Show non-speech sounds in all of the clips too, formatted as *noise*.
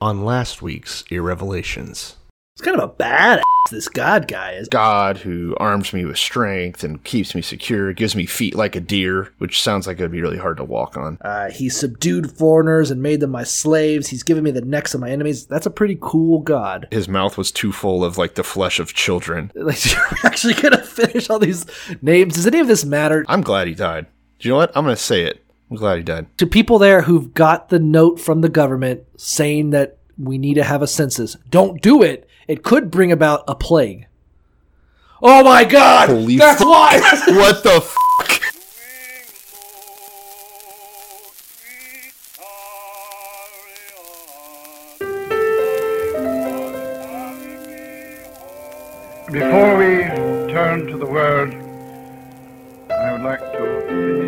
on last week's Irrevelations. It's kind of a badass, this God guy is. God who arms me with strength and keeps me secure, gives me feet like a deer, which sounds like it'd be really hard to walk on. Uh, he subdued foreigners and made them my slaves. He's given me the necks of my enemies. That's a pretty cool God. His mouth was too full of like the flesh of children. *laughs* Like, you're actually gonna finish all these names. Does any of this matter? I'm glad he died. Do you know what? I'm gonna say it. I'm glad he died. To people there who've got the note from the government saying that we need to have a census, don't do it. It could bring about a plague. Oh my god! Holy That's fuck. why! *laughs* *laughs* what the fuck? Before we turn to the word, I would like to say this. I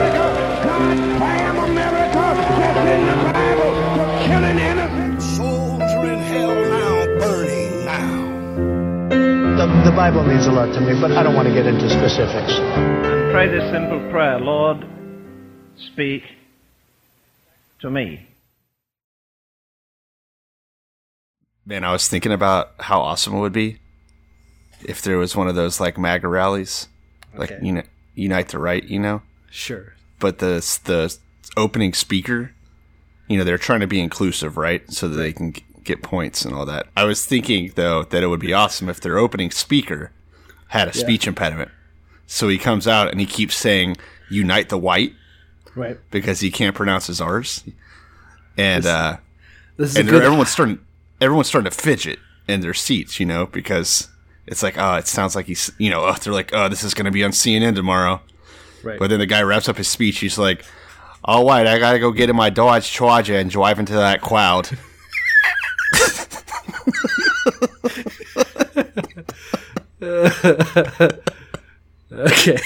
The, the Bible means a lot to me, but I don't want to get into specifics. And Pray this simple prayer Lord, speak to me. Man, I was thinking about how awesome it would be if there was one of those like MAGA rallies, like Okay. you know, unite the right, you know. Sure. But the the opening speaker, you know, they're trying to be inclusive, right, so that they can g- get points and all that. I was thinking though that it would be awesome if their opening speaker had a speech impediment, so he comes out and he keeps saying "unite the white" Right. because he can't pronounce his R's, and uh, This is and good. everyone's starting everyone's starting to fidget in their seats, you know, because it's like, oh, it sounds like he's, you know, oh, they're like, oh, this is going to be on CNN tomorrow. Right. But then the guy wraps up his speech. He's like, all right, I got to go get in my Dodge Charger and drive into that crowd. *laughs* okay. *laughs*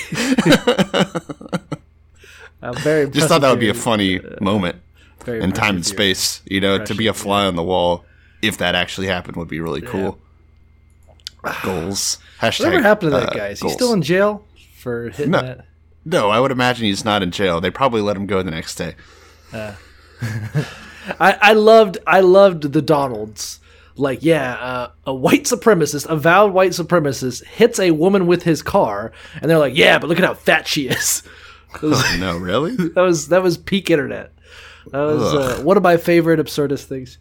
I'm very. Just thought that would be a your- funny moment very in time and impressed with your space, you know, to be a impression, fly on the wall. If that actually happened, would be really cool. Goals. Hashtag. Whatever happened to that uh, guy? Is he still in jail for hitting No. that? No, I would imagine he's not in jail. They probably let him go the next day. *laughs* I, I loved I loved the Donalds. Like, yeah, uh, a white supremacist, a vowed white supremacist, hits a woman with his car, and they're like, "Yeah, but look at how fat she is." *laughs* Was, Oh, *laughs* no, really? *laughs* that was that was peak internet. That was uh, one of my favorite absurdist things.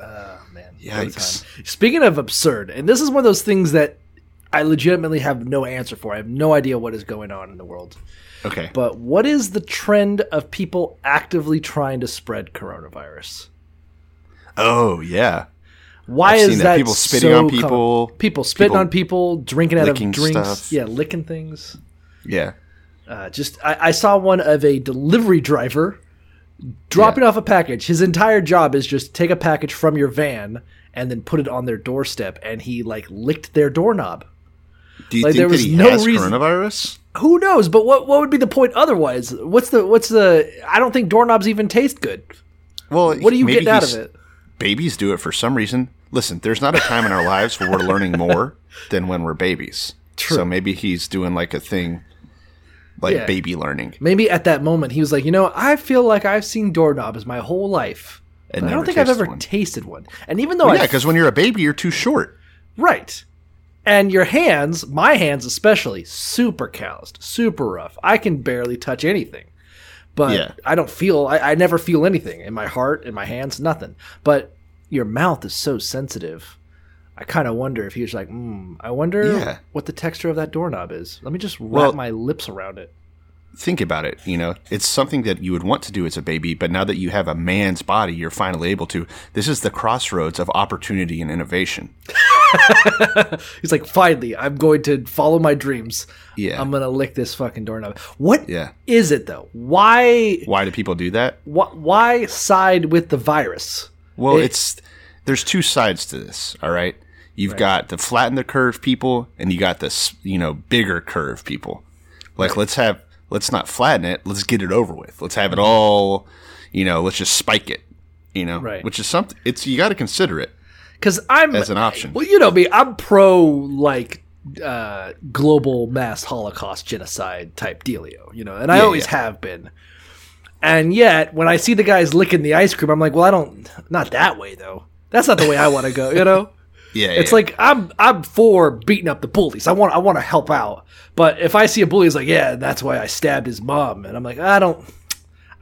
Uh, man, Yikes. Speaking of absurd, and this is one of those things that I legitimately have no answer for. I have no idea what is going on in the world. Okay. But what is the trend of people actively trying to spread coronavirus? Oh yeah. Why I've is that. that People spitting so on com- people, people spitting people on people, drinking out of drinks, stuff. yeah, licking things. Yeah. Uh, just I, I saw one of a delivery driver dropping off a package. His entire job is just take a package from your van and then put it on their doorstep, and he like licked their doorknob. Do you Like, there think that was he no has reason- coronavirus? Who knows? But what what would be the point otherwise? What's the what's the? I don't think doorknobs even taste good. Well, What are you getting out of it? Babies do it for some reason. Listen, there's not a time in our lives where we're learning more *laughs* than when we're babies. True. So maybe he's doing like a thing, like Yeah. baby learning. Maybe at that moment he was like, you know, I feel like I've seen doorknobs my whole life. And I don't think I've ever one. tasted one. And even though Well, yeah, because when you're a baby, you're too short. Right. And your hands, my hands especially, super calloused, super rough. I can barely touch anything. But Yeah. I don't feel, I, I never feel anything in my heart, in my hands, nothing. But your mouth is so sensitive. I kind of wonder if he was like, mm, I wonder Yeah. what the texture of that doorknob is. Let me just wrap Well- my lips around it. Think about it. You know, it's something that you would want to do as a baby, but now that you have a man's body, you're finally able to. This is the crossroads of opportunity and innovation. *laughs* He's like, finally, I'm going to follow my dreams. Yeah. I'm going to lick this fucking doorknob. What is Yeah. is it, though? Why, Why do people do that? wh- why side with the virus? Well, It- it's there's two sides to this. All right, you've got the flatten the curve people, and you got this you know bigger curve people. Like let's have let's not flatten it. Let's get it over with. Let's have it all, you know, let's just spike it, you know, Right. which is something, it's, you got to consider it. because I'm As an option. Well, you know me, I'm pro like uh, global mass Holocaust genocide type dealio, you know, and I Yeah, always yeah. have been. And yet, when I see the guys licking the ice cream, I'm like, well, I don't, not that way though. That's not the way I want to go, you know. *laughs* Yeah. It's yeah. like I'm I'm for beating up the bullies. I want I want to help out. But if I see a bully, it's like, yeah, that's why I stabbed his mom, and I'm like, I don't.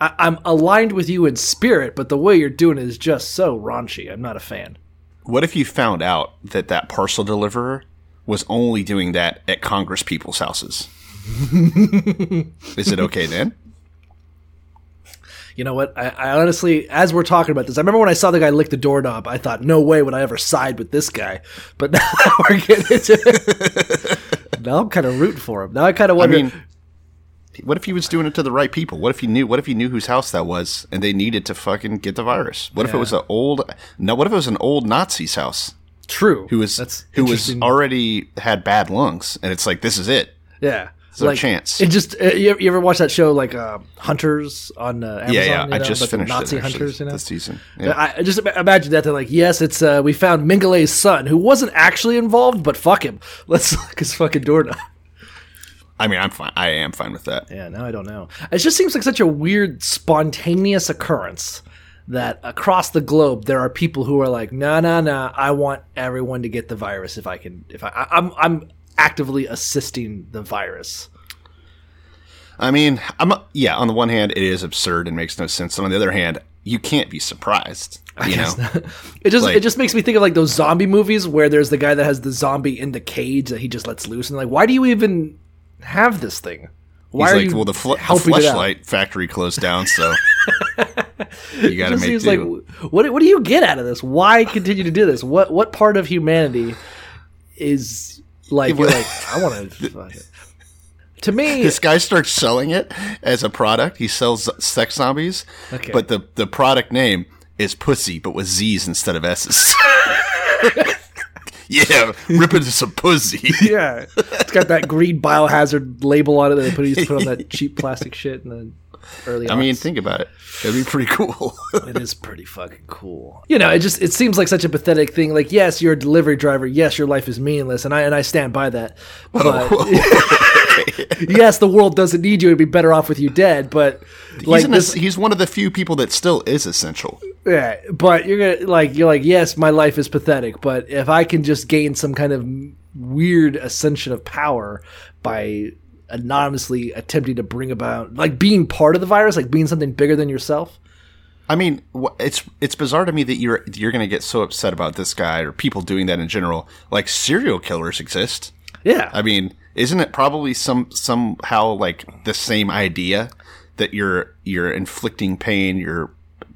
I, I'm aligned with you in spirit, but the way you're doing it is just so raunchy. I'm not a fan. what if you found out that that parcel deliverer was only doing that at Congress people's houses? *laughs* is it okay then? You know what? I, I honestly, as we're talking about this, I remember when I saw the guy lick the doorknob. I thought, no way would I ever side with this guy. But *laughs* now we're getting into it, now I'm kind of rooting for him. Now I kind of I wonder. mean, what if he was doing it to the right people? What if he knew? What if he knew whose house that was, and they needed to fucking get the virus? What if it was an old? No, what if it was an old Nazi's house true. who was That's who was already had bad lungs, and it's like this is it. Yeah. There's no chance. It just uh, you, ever, you ever watch that show like uh, Hunters on uh, Amazon? yeah, yeah. you I know, just the finished Nazi it, actually, Hunters. You know, this season. Yeah. I, I just imagine that they're like, yes, it's uh, we found Mengele's son who wasn't actually involved, but fuck him, *laughs* let's look his fucking doorknob. I mean, I'm fine. I am fine with that. Yeah, now I don't know. It just seems like such a weird, spontaneous occurrence that across the globe there are people who are like, nah, nah, nah. I want everyone to get the virus if I can. If I, I I'm, I'm actively assisting the virus. I mean, I'm yeah. On the one hand, it is absurd and makes no sense. And on the other hand, you can't be surprised. You know, It just Like- it just makes me think of like those zombie movies where there's the guy that has the zombie in the cage that he just lets loose and like why do you even have this thing? Why he's are like, you well, the, fl- the helping it out? fleshlight factory closed down, so *laughs* you got to make do. like what what do you get out of this? Why continue to do this? What what part of humanity is like you're like I want *laughs* to to me this guy starts selling it as a product. He sells sex zombies, Okay. but the the product name is pussy, but with Z's instead of S's. *laughs* yeah, rip into some pussy. yeah it's got that green biohazard label on it that they put, used to put on that *laughs* cheap plastic shit and the early I mean, think about it. It'd be pretty cool. *laughs* it is pretty fucking cool. You know, it just it seems like such a pathetic thing. Like, yes, you're a delivery driver. Yes, your life is meaningless, and I and I stand by that. *laughs* Oh. But *laughs* yes, the world doesn't need you. It'd be better off with you dead. But like he's, this, he's one of the few people that still is essential. yeah. But you're gonna like you're like yes, my life is pathetic. But if I can just gain some kind of weird ascension of power by anonymously attempting to bring about like being part of the virus, like being something bigger than yourself. I mean, it's it's bizarre to me that you're you're going to get so upset about this guy or people doing that in general. Like serial killers exist. Yeah, I mean, isn't it probably some somehow like the same idea that you're you're inflicting pain, you're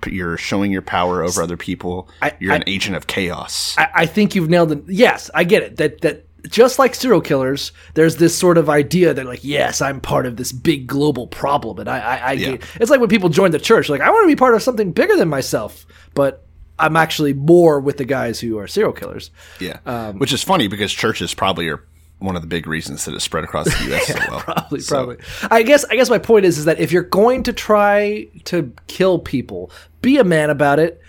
you're showing your power over other people, I- you're an agent of chaos. I, I think you've nailed it. Yes, I get it. That that just like serial killers, there's this sort of idea that like, yes, I'm part of this big global problem, and I, I, I Yeah. get. It's like when people join the church, like I want to be part of something bigger than myself, but I'm actually more with the guys who are serial killers. yeah, um, which is funny because churches probably are one of the big reasons that it spread across the U.S. so *laughs* well. Probably, So- probably. I guess. I guess my point is, is that if you're going to try to kill people, be a man about it.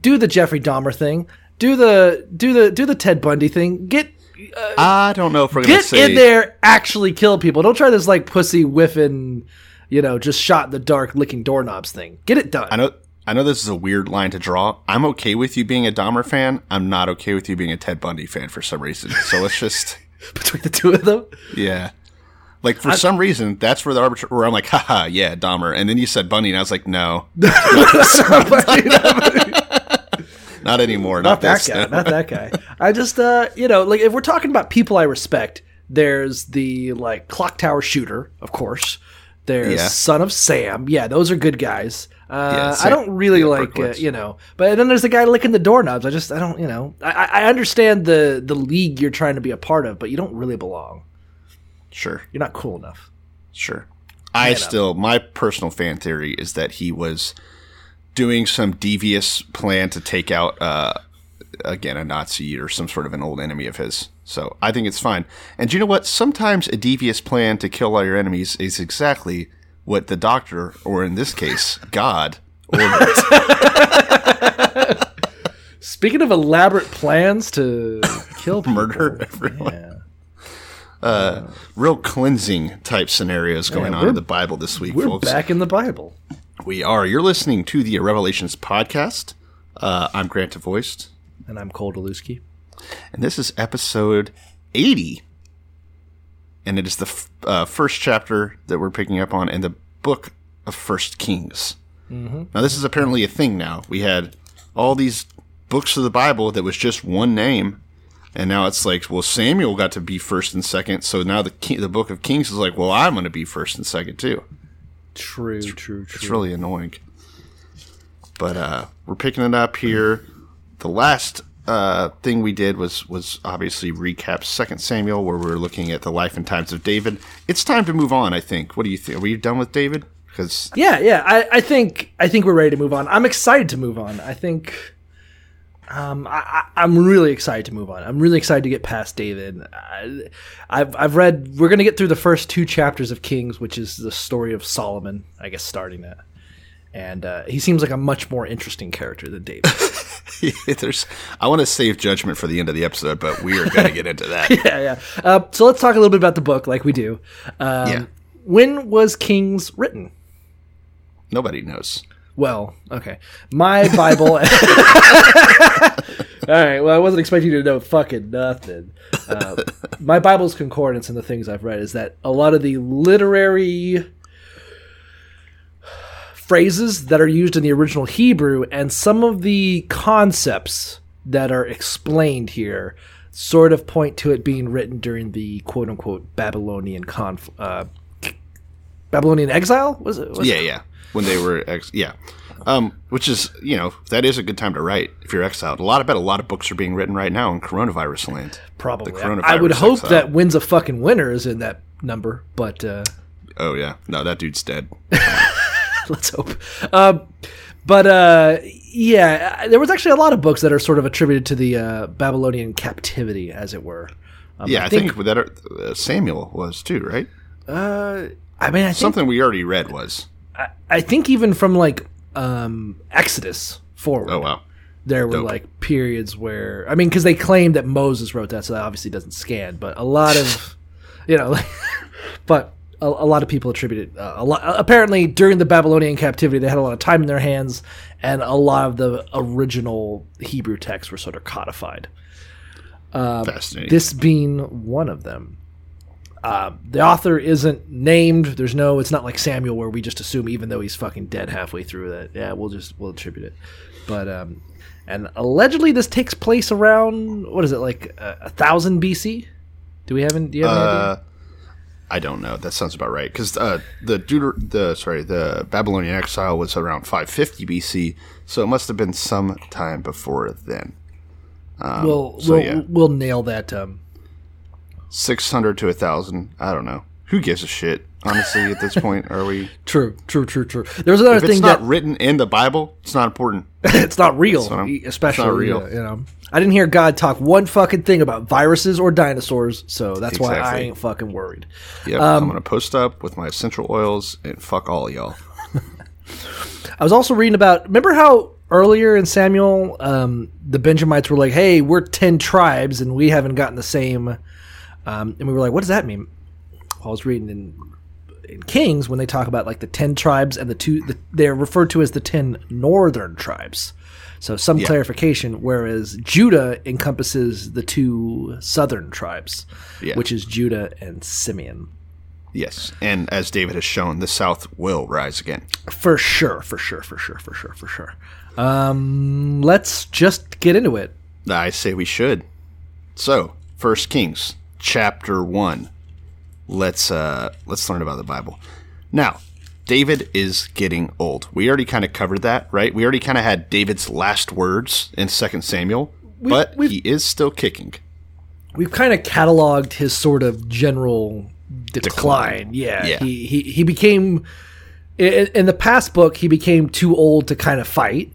Do the Jeffrey Dahmer thing. Do the do the do the Ted Bundy thing. Get Uh, I don't know if we're to get say in there, actually kill people. Don't try this like pussy whiffing, you know, just shot in the dark licking doorknobs thing. Get it done. I know. I know this is a weird line to draw. I'm okay with you being a Dahmer fan. I'm not okay with you being a Ted Bundy fan for some reason. So let's just, *laughs* between the two of them. yeah. Like for some reason, that's where the arbiter, where I'm like, haha, yeah, Dahmer. And then you said Bundy, and I was like, no, *laughs* not anymore. Not, not that guy. no. Not that guy. *laughs* I just, uh, you know, like if we're talking about people I respect, there's the like clock tower shooter, of course. There's Yeah. Son of Sam. Yeah, those are good guys. Uh, Yeah, I don't really yeah, like, uh, you know, but then there's the guy licking the doorknobs. I just, I don't, you know, I, I I understand the the league you're trying to be a part of, but you don't really belong. Sure, You're not cool enough. sure. I still, my personal fan theory is that he was doing some devious plan to take out uh, again a Nazi or some sort of an old enemy of his. So I think it's fine. And you know what? Sometimes a devious plan to kill all your enemies is exactly what the doctor, or in this case, God, orders. *laughs* Speaking of elaborate plans to kill *laughs* people, Murder everyone. Uh, real cleansing type scenarios going on in the Bible this week, we're folks. back in the Bible. We are. You're listening to the Irrevelations podcast. Uh, I'm Grant Voiced, And I'm Cole Delusky. and this is episode 80. And it is the f- uh, first chapter that we're picking up on in the book of First Kings. Mm-hmm. Now, this is apparently a thing now. We had all these books of the Bible that was just one name, and now it's like, well, Samuel got to be first and second, so now the the book of Kings is like, well, I'm going to be first and second too. True, true, true. It's really annoying. But uh, we're picking it up here. The last uh, thing we did was was obviously recap Second Samuel, where we were looking at the life and times of David. It's time to move on. I think. What do you think? Are we done with David? Because Yeah, yeah. I, I think I think we're ready to move on. I'm excited to move on. I think um, I, I'm really excited to move on. I'm really excited to get past David. I, I've I've read. We're gonna get through the first two chapters of Kings, which is the story of Solomon. I guess starting that, and uh, he seems like a much more interesting character than David. *laughs* there's, I want to save judgment for the end of the episode, but we are going to get into that. *laughs* yeah, yeah. Uh, so let's talk a little bit about the book, like we do. Um, Yeah. When was Kings written? Nobody knows. Well, okay. My Bible. *laughs* All right. Well, I wasn't expecting you to know fucking nothing. Uh, my Bible's concordance and the things I've read is that a lot of the literary phrases that are used in the original Hebrew and some of the concepts that are explained here sort of point to it being written during the quote unquote Babylonian conf- uh, Babylonian exile. Was it? Was Yeah, yeah. When they were, ex- yeah. Um, which is, you know, that is a good time to write if you're exiled. A lot, I bet a lot of books are being written right now in coronavirus land. Probably. I- coronavirus I would hope exile. that wins a fucking winner is in that number, but uh, Oh yeah, no, that dude's dead. *laughs* let's hope. Um, but uh, yeah, there was actually a lot of books that are sort of attributed to the uh, Babylonian captivity, as it were. Um, yeah, I think, that uh, Samuel was too, right? Uh, I mean, I think Something we already read was. I think even from like um, Exodus forward. Oh wow. there were Dope. like periods where I mean, because they claim that Moses wrote that, so that obviously doesn't scan. But a lot of, *sighs* you know, like, *laughs* but a, a lot of people attributed. Uh, a lot apparently during the Babylonian captivity, they had a lot of time in their hands, and a lot of the original Hebrew texts were sort of codified. Fascinating. This being one of them. Um, the author isn't named. There's no. It's not like Samuel where we just assume, even though he's fucking dead halfway through that. Yeah, we'll just we'll attribute it. But um, and allegedly this takes place around what is it like a, a thousand BC? Do we have any? Do you have any uh, idea? I don't know. That sounds about right because uh, the Deuter- the sorry the Babylonian exile was around 550 BC, so it must have been some time before then. Um, we'll so we'll, yeah, we'll nail that. Um, 600 to a thousand. I don't know. Who gives a shit? Honestly, at this *laughs* point, are we? true, true, true, true. There's another If it's thing not that written in the Bible, it's not important. *laughs* it's not real, it's especially not real. You know, I didn't hear God talk one fucking thing about viruses or dinosaurs, so that's why I ain't fucking worried. Yep, Um, I'm gonna post up with my essential oils and fuck all y'all. *laughs* I was also reading about. Remember how earlier in Samuel, um, the Benjamites were like, "Hey, we're ten tribes, and we haven't gotten the same." Um, and we were like, "What does that mean?" I was reading in in Kings when they talk about like the ten tribes and the two, the, they're referred to as the ten northern tribes. So some Yeah. clarification. Whereas Judah encompasses the two southern tribes, Yeah. which is Judah and Simeon. Yes, and as David has shown, the South will rise again. For sure, for sure, for sure, for sure, for sure. Um, let's just get into it. I say we should. So, First Kings chapter one. Let's uh let's learn about the Bible. Now, David is getting old. We already kind of covered that, right? We already kind of had David's last words in Second Samuel, but we've- he is still kicking. We've kind of cataloged his sort of general decline. Yeah, Yeah. he he he became in, in the past book he became too old to kind of fight,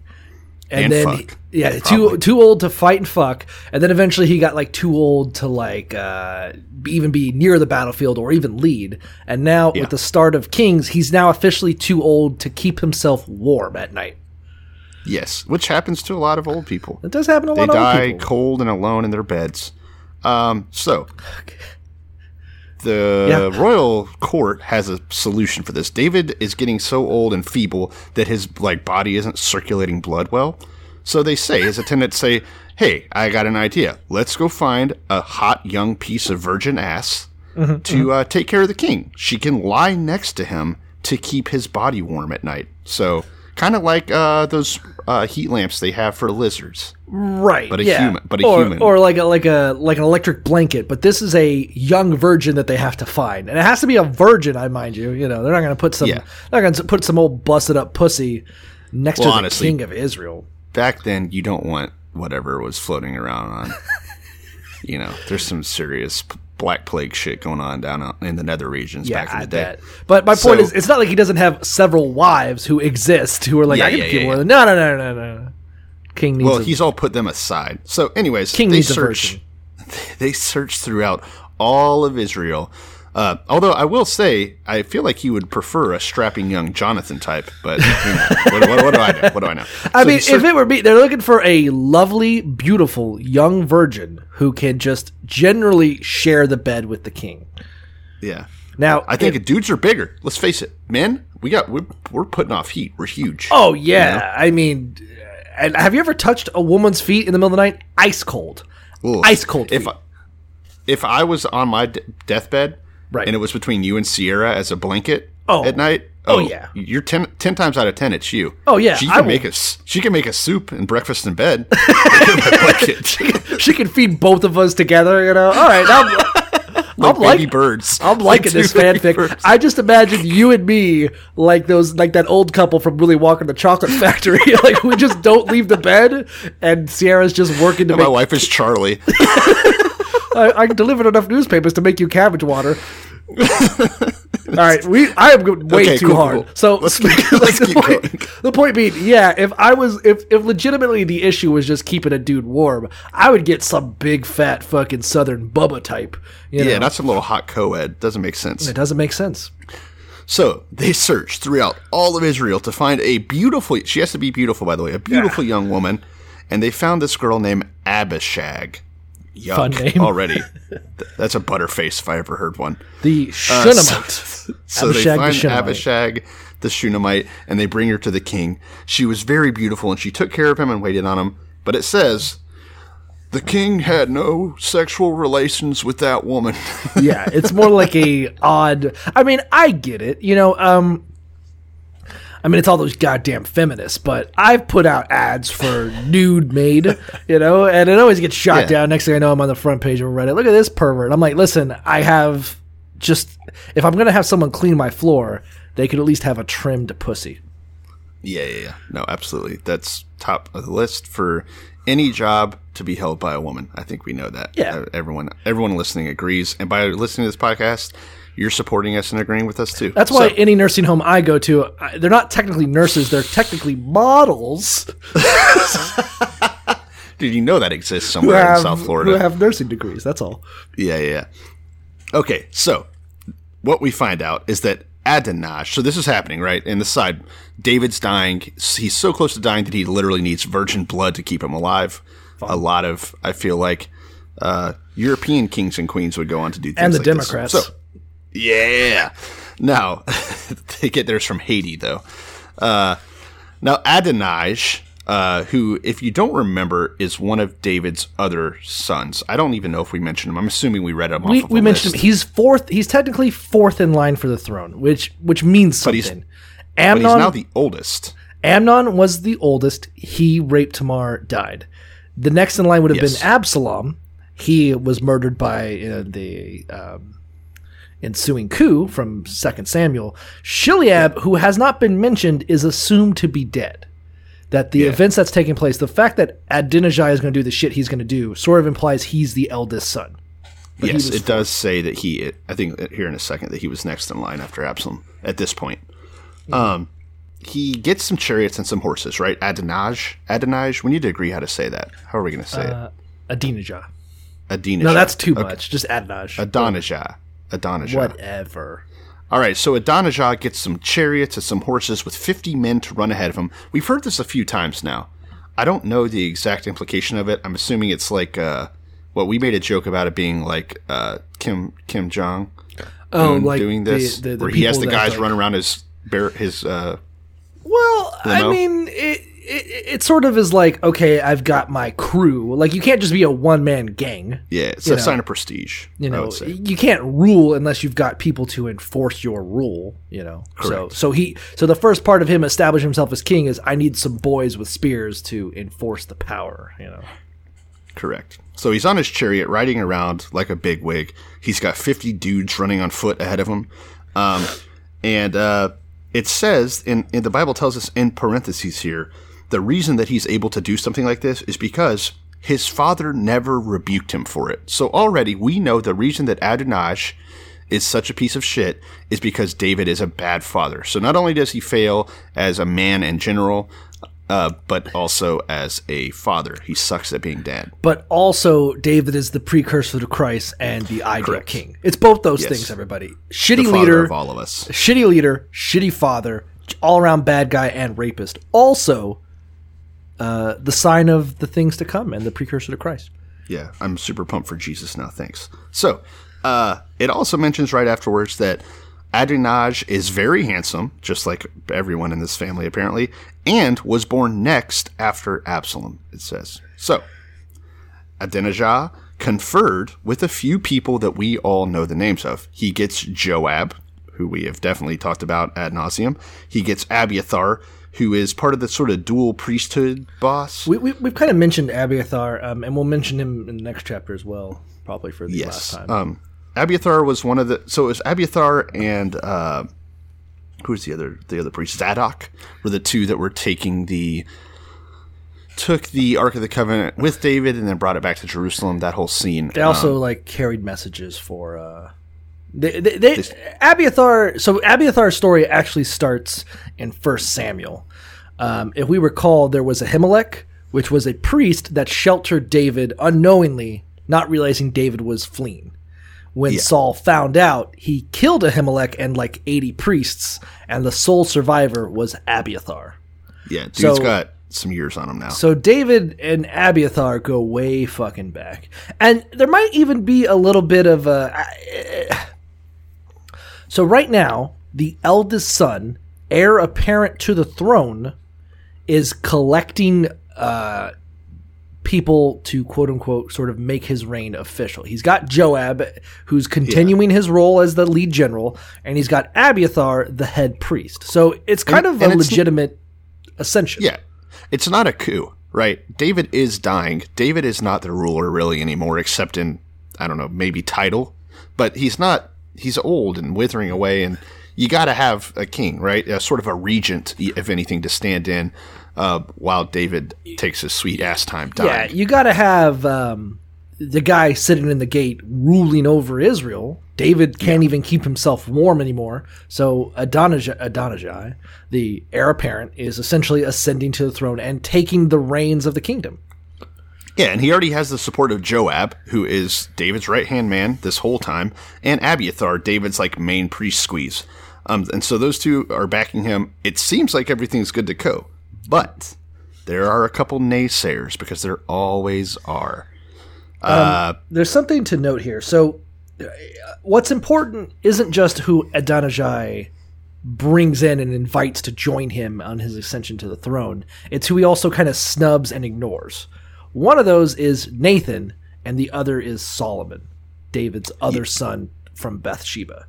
and, And then fuck. yeah, too Probably. too old to fight and fuck, and then eventually he got like too old to like uh, even be near the battlefield or even lead. And now Yeah. with the start of Kings, he's now officially too old to keep himself warm at night. Yes, which happens to a lot of old people. It does happen to a They lot of old die cold and alone in their beds. Um, so the Yeah. royal court has a solution for this. David is getting so old and feeble that his like body isn't circulating blood well. So they say his attendants say, "Hey, I got an idea. Let's go find a hot young piece of virgin ass Mm-hmm, to uh, take care of the king. She can lie next to him to keep his body warm at night. So." Kind of like uh, those uh, heat lamps they have for lizards. Right, But a yeah. human- but a or, human. or like a like a like an electric blanket. But this is a young virgin that they have to find, and it has to be a virgin. I mind you, you know they're not going to put some Yeah. they're not going to put some old busted up pussy next Well, to the honestly- king of Israel. back then you don't want whatever was floating around on *laughs* you know there's some serious black plague shit going on down uh, in the nether regions Yeah, back in the day bet. But my point So- is, it's not like he doesn't have several wives who exist who are like, Yeah, I can yeah, keep yeah, more yeah. than no, no, no, no, no. King needs. well a, he's all put them aside so anyways King they needs a search virgin. *laughs* they search throughout all of israel uh, although I will say, I feel like he would prefer a strapping young Jonathan type, but you know, what, what- what do I know? What do I know? *laughs* I So mean, if it were me, they're looking for a lovely, beautiful young virgin who can just generally share the bed with the king. yeah, Now, I think if- dudes are bigger. Let's face it, men. We got we're, we're putting off heat. We're huge. Oh yeah, I mean, and have you ever touched a woman's feet in the middle of the night? Ice cold, Ugh. ice cold. If. I, if I was on my d- deathbed, Right. and it was between you and Sierra as a blanket Oh. at night, Oh, yeah. you're 10, 10 times out of ten, it's you. Oh, yeah, she I can will- make us. She can make a soup and breakfast in bed. *laughs* *laughs* My blanket. she can feed both of us together, you know. All right, I'm, *laughs* like I'm like- birds. I'm liking two this fanfic. birds. I just imagine you and me like those, like that old couple from Willy Wonka and the Chocolate Factory. like we just don't leave the bed, and Sierra's just working to My make. wife is Charlie. I, I delivered enough newspapers to make you cabbage water. All right, we. I am going way Okay, too cool, hard. cool. So Let's *laughs* keep- let's the, keep point, going. the point being, yeah, if I was, if if legitimately the issue was just keeping a dude warm, I would get some big fat fucking Southern Bubba type. Know? yeah, not some little hot co-ed. Doesn't make sense. it doesn't make sense. So they search throughout all of Israel to find a beautiful. She has to be beautiful, by the way, a beautiful young woman, and they found this girl named Abishag. Yuck, Fun name. already. *laughs* That's a butterface if I ever heard one. The Uh, so *laughs* so they Abishag the find Abishag, the Shunammite, and they bring her to the king. She was very beautiful, and she took care of him and waited on him. But it says the king had no sexual relations with that woman. *laughs* yeah, it's more like a odd. I mean, I get it. You know, um, I mean, it's all those goddamn feminists, but I've put out ads for nude maid, you know, and it always gets shot Yeah. down. Next thing I know, I'm on the front page of Reddit. Look at this pervert. I'm like, listen, I have just if I'm gonna have someone clean my floor, they could at least have a trimmed pussy. Yeah, yeah, yeah. No, absolutely. That's top of the list for any job to be held by a woman. I think we know that. Yeah. Uh, everyone, everyone listening agrees. And by listening to this podcast, you're supporting us and agreeing with us too. That's why So, any nursing home I go to, I, they're not technically nurses; they're technically models *laughs* did you know that exists somewhere have, in South Florida? who have nursing degrees. That's all. Yeah, yeah, yeah. Okay, so what we find out is that Adonaj, so this is happening, right? In the side, David's dying. He's so close to dying that he literally needs virgin blood to keep him alive. A lot of, I feel like, uh, European kings and queens would go on to do things And the like this. Democrats. So, yeah. Now, *laughs* they get theirs from Haiti, though. Uh, now, Adonij, uh, who, if you don't remember, is one of David's other sons. I don't even know if we mentioned him. I'm assuming we read him we, we mentioned list. him. He's fourth. He's technically fourth in line for the throne, which which means But he's- something. but Amnon, he's now the oldest. Amnon was the oldest. He raped Tamar, died. The next in line would have Yes. been Absalom. He was murdered by uh, the um, ensuing coup from Second Samuel. Chileab, who has not been mentioned, is assumed to be dead. That the Yeah. events that's taking place, the fact that Adonijah is going to do the shit he's going to do, sort of implies he's the eldest son. But yes, it does say that he. I think here in a second that he was next in line after Absalom at this point. Um, he gets some chariots and some horses, right? Adonaj, Adonaj. We need to agree how to say that. How are we going to say Uh, it? Adonijah. No, that's too Okay. much. Just Adonaj. Adonijah. Adonijah. Whatever. All right, so Adonijah gets some chariots and some horses with 50 men to run ahead of him. We've heard this a few times now. I don't know the exact implication of it. I'm assuming it's like uh, what we made a joke about it being like uh, Kim Kim Jong Oh, Un like doing this, the- the where he has the guys like- run around his bear his uh, Well, I mean, it, it it sort of is like okay, I've got my crew. Like you can't just be a one man gang. yeah, it's a know. sign of prestige. You know, you can't rule unless you've got people to enforce your rule. You know, so Correct. so he so the first part of him establishing himself as king is I need some boys with spears to enforce the power. You know, Correct. So he's on his chariot riding around like a big wig. He's got 50 dudes running on foot ahead of him. Um, and uh, it says, in, in the Bible tells us in parentheses here, the reason that he's able to do something like this is because his father never rebuked him for it. So already we know the reason that Adonaj is such a piece of shit is because David is a bad father. So not only does he fail as a man in general, uh, but also as a father. He sucks at being dad. but also David is the precursor to Christ and the ideal Correct. king. It's both those Yes. things. Everybody, shitty the leader, of all of us. shitty leader, shitty father, all around bad guy and rapist. Also, uh, the sign of the things to come and the precursor to Christ. Yeah, I'm super pumped for Jesus now. Thanks. So, uh, it also mentions right afterwards that Adonaj is very handsome, just like everyone in this family apparently, and was born next after Absalom. It says so. Adonijah conferred with a few people that we all know the names of. He gets Joab, who we have definitely talked about ad nauseum. He gets Abiathar, who is part of the sort of dual priesthood boss. We, we, we've kind of mentioned Abiathar, um, and we'll mention him in the next chapter as well, probably for the Yes. last time. Um, Abiathar was one of the. So it was Abiathar and uh, who was the other? The other priest, Zadok, were the two that were taking the took the Ark of the Covenant with David and then brought it back to Jerusalem. That whole scene. they also Um, like carried messages for. Uh, they, they, they Abiathar. So Abiathar's story actually starts in First Samuel. Um, if we recall, there was Ahimelech, which was a priest that sheltered David unknowingly, not realizing David was fleeing. When Saul found out, he killed Ahimelech and like 80 priests, and the sole survivor was Abiathar. yeah, dude's so- got some years on him now. So David and Abiathar go way fucking back, and there might even be a little bit of a. So right now, the eldest son, heir apparent to the throne, is collecting uh, people to quote unquote sort of make his reign official. He's got Joab, who's continuing his role as the lead general, and he's got Abiathar, the head priest. So it's kind And- of and a legitimate ascension. Yeah. It's not a coup, right? David is dying. David is not the ruler really anymore, except in, I don't know, maybe title. But he's not, he's old and withering away. And you got to have a king, right? A sort of a regent, if anything, to stand in uh, while David takes his sweet ass time Yeah, you got to have um, the guy sitting in the gate ruling over Israel. David can't even keep himself warm anymore. So Adonijah, Adonijah, the heir apparent, is essentially ascending to the throne and taking the reins of the kingdom. Yeah, and he already has the support of Joab, who is David's right hand man this whole time, and Abiathar, David's like main priest squeeze. Um, and so those two are backing him. It seems like everything's good to go, but there are a couple naysayers because there always are. There's something to note here. So, uh, what's important isn't just who Adonijah brings in and invites to join him on his ascension to the throne. It's who he also kind of snubs and ignores. One of those is Nathan, and the other is Solomon, David's other son from Bathsheba.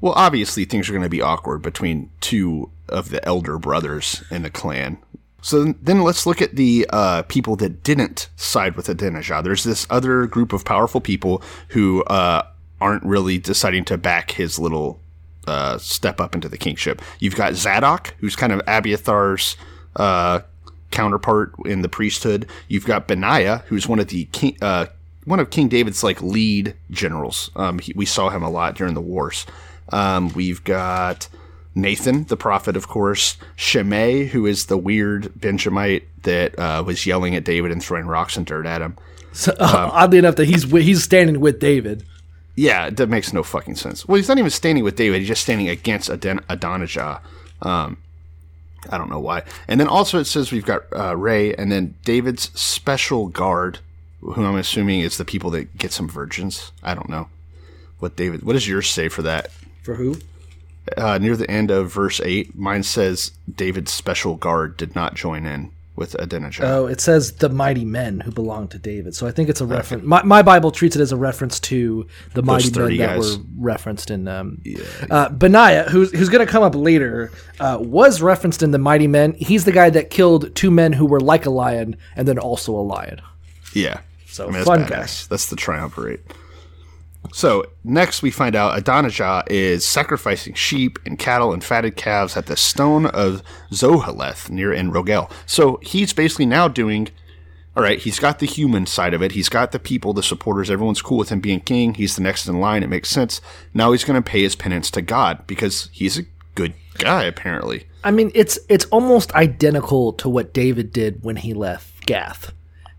Well, obviously things are going to be awkward between two of the elder brothers in the clan. So then let's look at the uh, people that didn't side with Adonijah. There's this other group of powerful people who uh, aren't really deciding to back his little uh, step up into the kingship. You've got Zadok, who's kind of Abiathar's uh, counterpart in the priesthood. You've got Benaiah, who's one of the king, uh, one of King David's like lead generals. Um, he, we saw him a lot during the wars. Um, we've got Nathan, the prophet, of course. Shimei, who is the weird Benjamite that uh, was yelling at David and throwing rocks and dirt at him. So, oddly enough, that he's he's standing with David. Yeah, that makes no fucking sense. Well, he's not even standing with David. He's just standing against Adon- Adonijah. Um, I don't know why. And then also it says we've got uh, Ray, and then David's special guard, who I'm assuming is the people that get some virgins. I don't know what David. What does yours say for that? For who? Uh, near the end of verse eight, mine says David's special guard did not join in with Adonijah. Oh, it says the mighty men who belong to David. So I think it's a reference. My, my Bible treats it as a reference to the mighty men 30 that guys. were referenced in. Um, uh, Benaiah, who's who's going to come up later, uh, was referenced in the mighty men. He's the guy that killed two men who were like a lion and then also a lion. Yeah. So, that's fun badass. guy. That's the triumvirate. So next we find out Adonijah is sacrificing sheep and cattle and fatted calves at the stone of Zoheleth near En Rogel. So he's basically now doing all right, he's got the human side of it. He's got the people, the supporters, everyone's cool with him being king. He's the next in line. It makes sense. Now he's going to pay his penance to God because he's a good guy apparently. I mean, it's it's almost identical to what David did when he left Gath.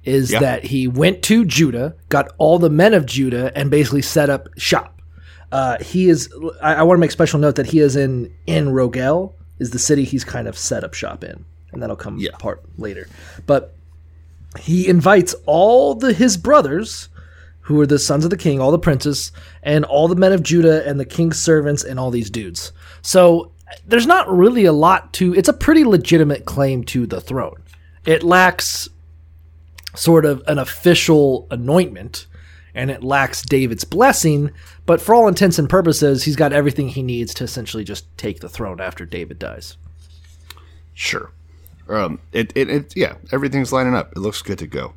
Is Yeah. that he went to Judah, got all the men of Judah, and basically set up shop. Uh, he is. I, I want to make special note that he is in in Rogel, is the city he's kind of set up shop in, and that'll come Yeah. apart later. But he invites all the his brothers who are the sons of the king all the princes and all the men of judah and the king's servants and all these dudes so there's not really a lot to it's a pretty legitimate claim to the throne it lacks sort of an official anointment and it lacks david's blessing but for all intents and purposes he's got everything he needs to essentially just take the throne after david dies Sure. Um, it, it, it, yeah, everything's lining up. It looks good to go.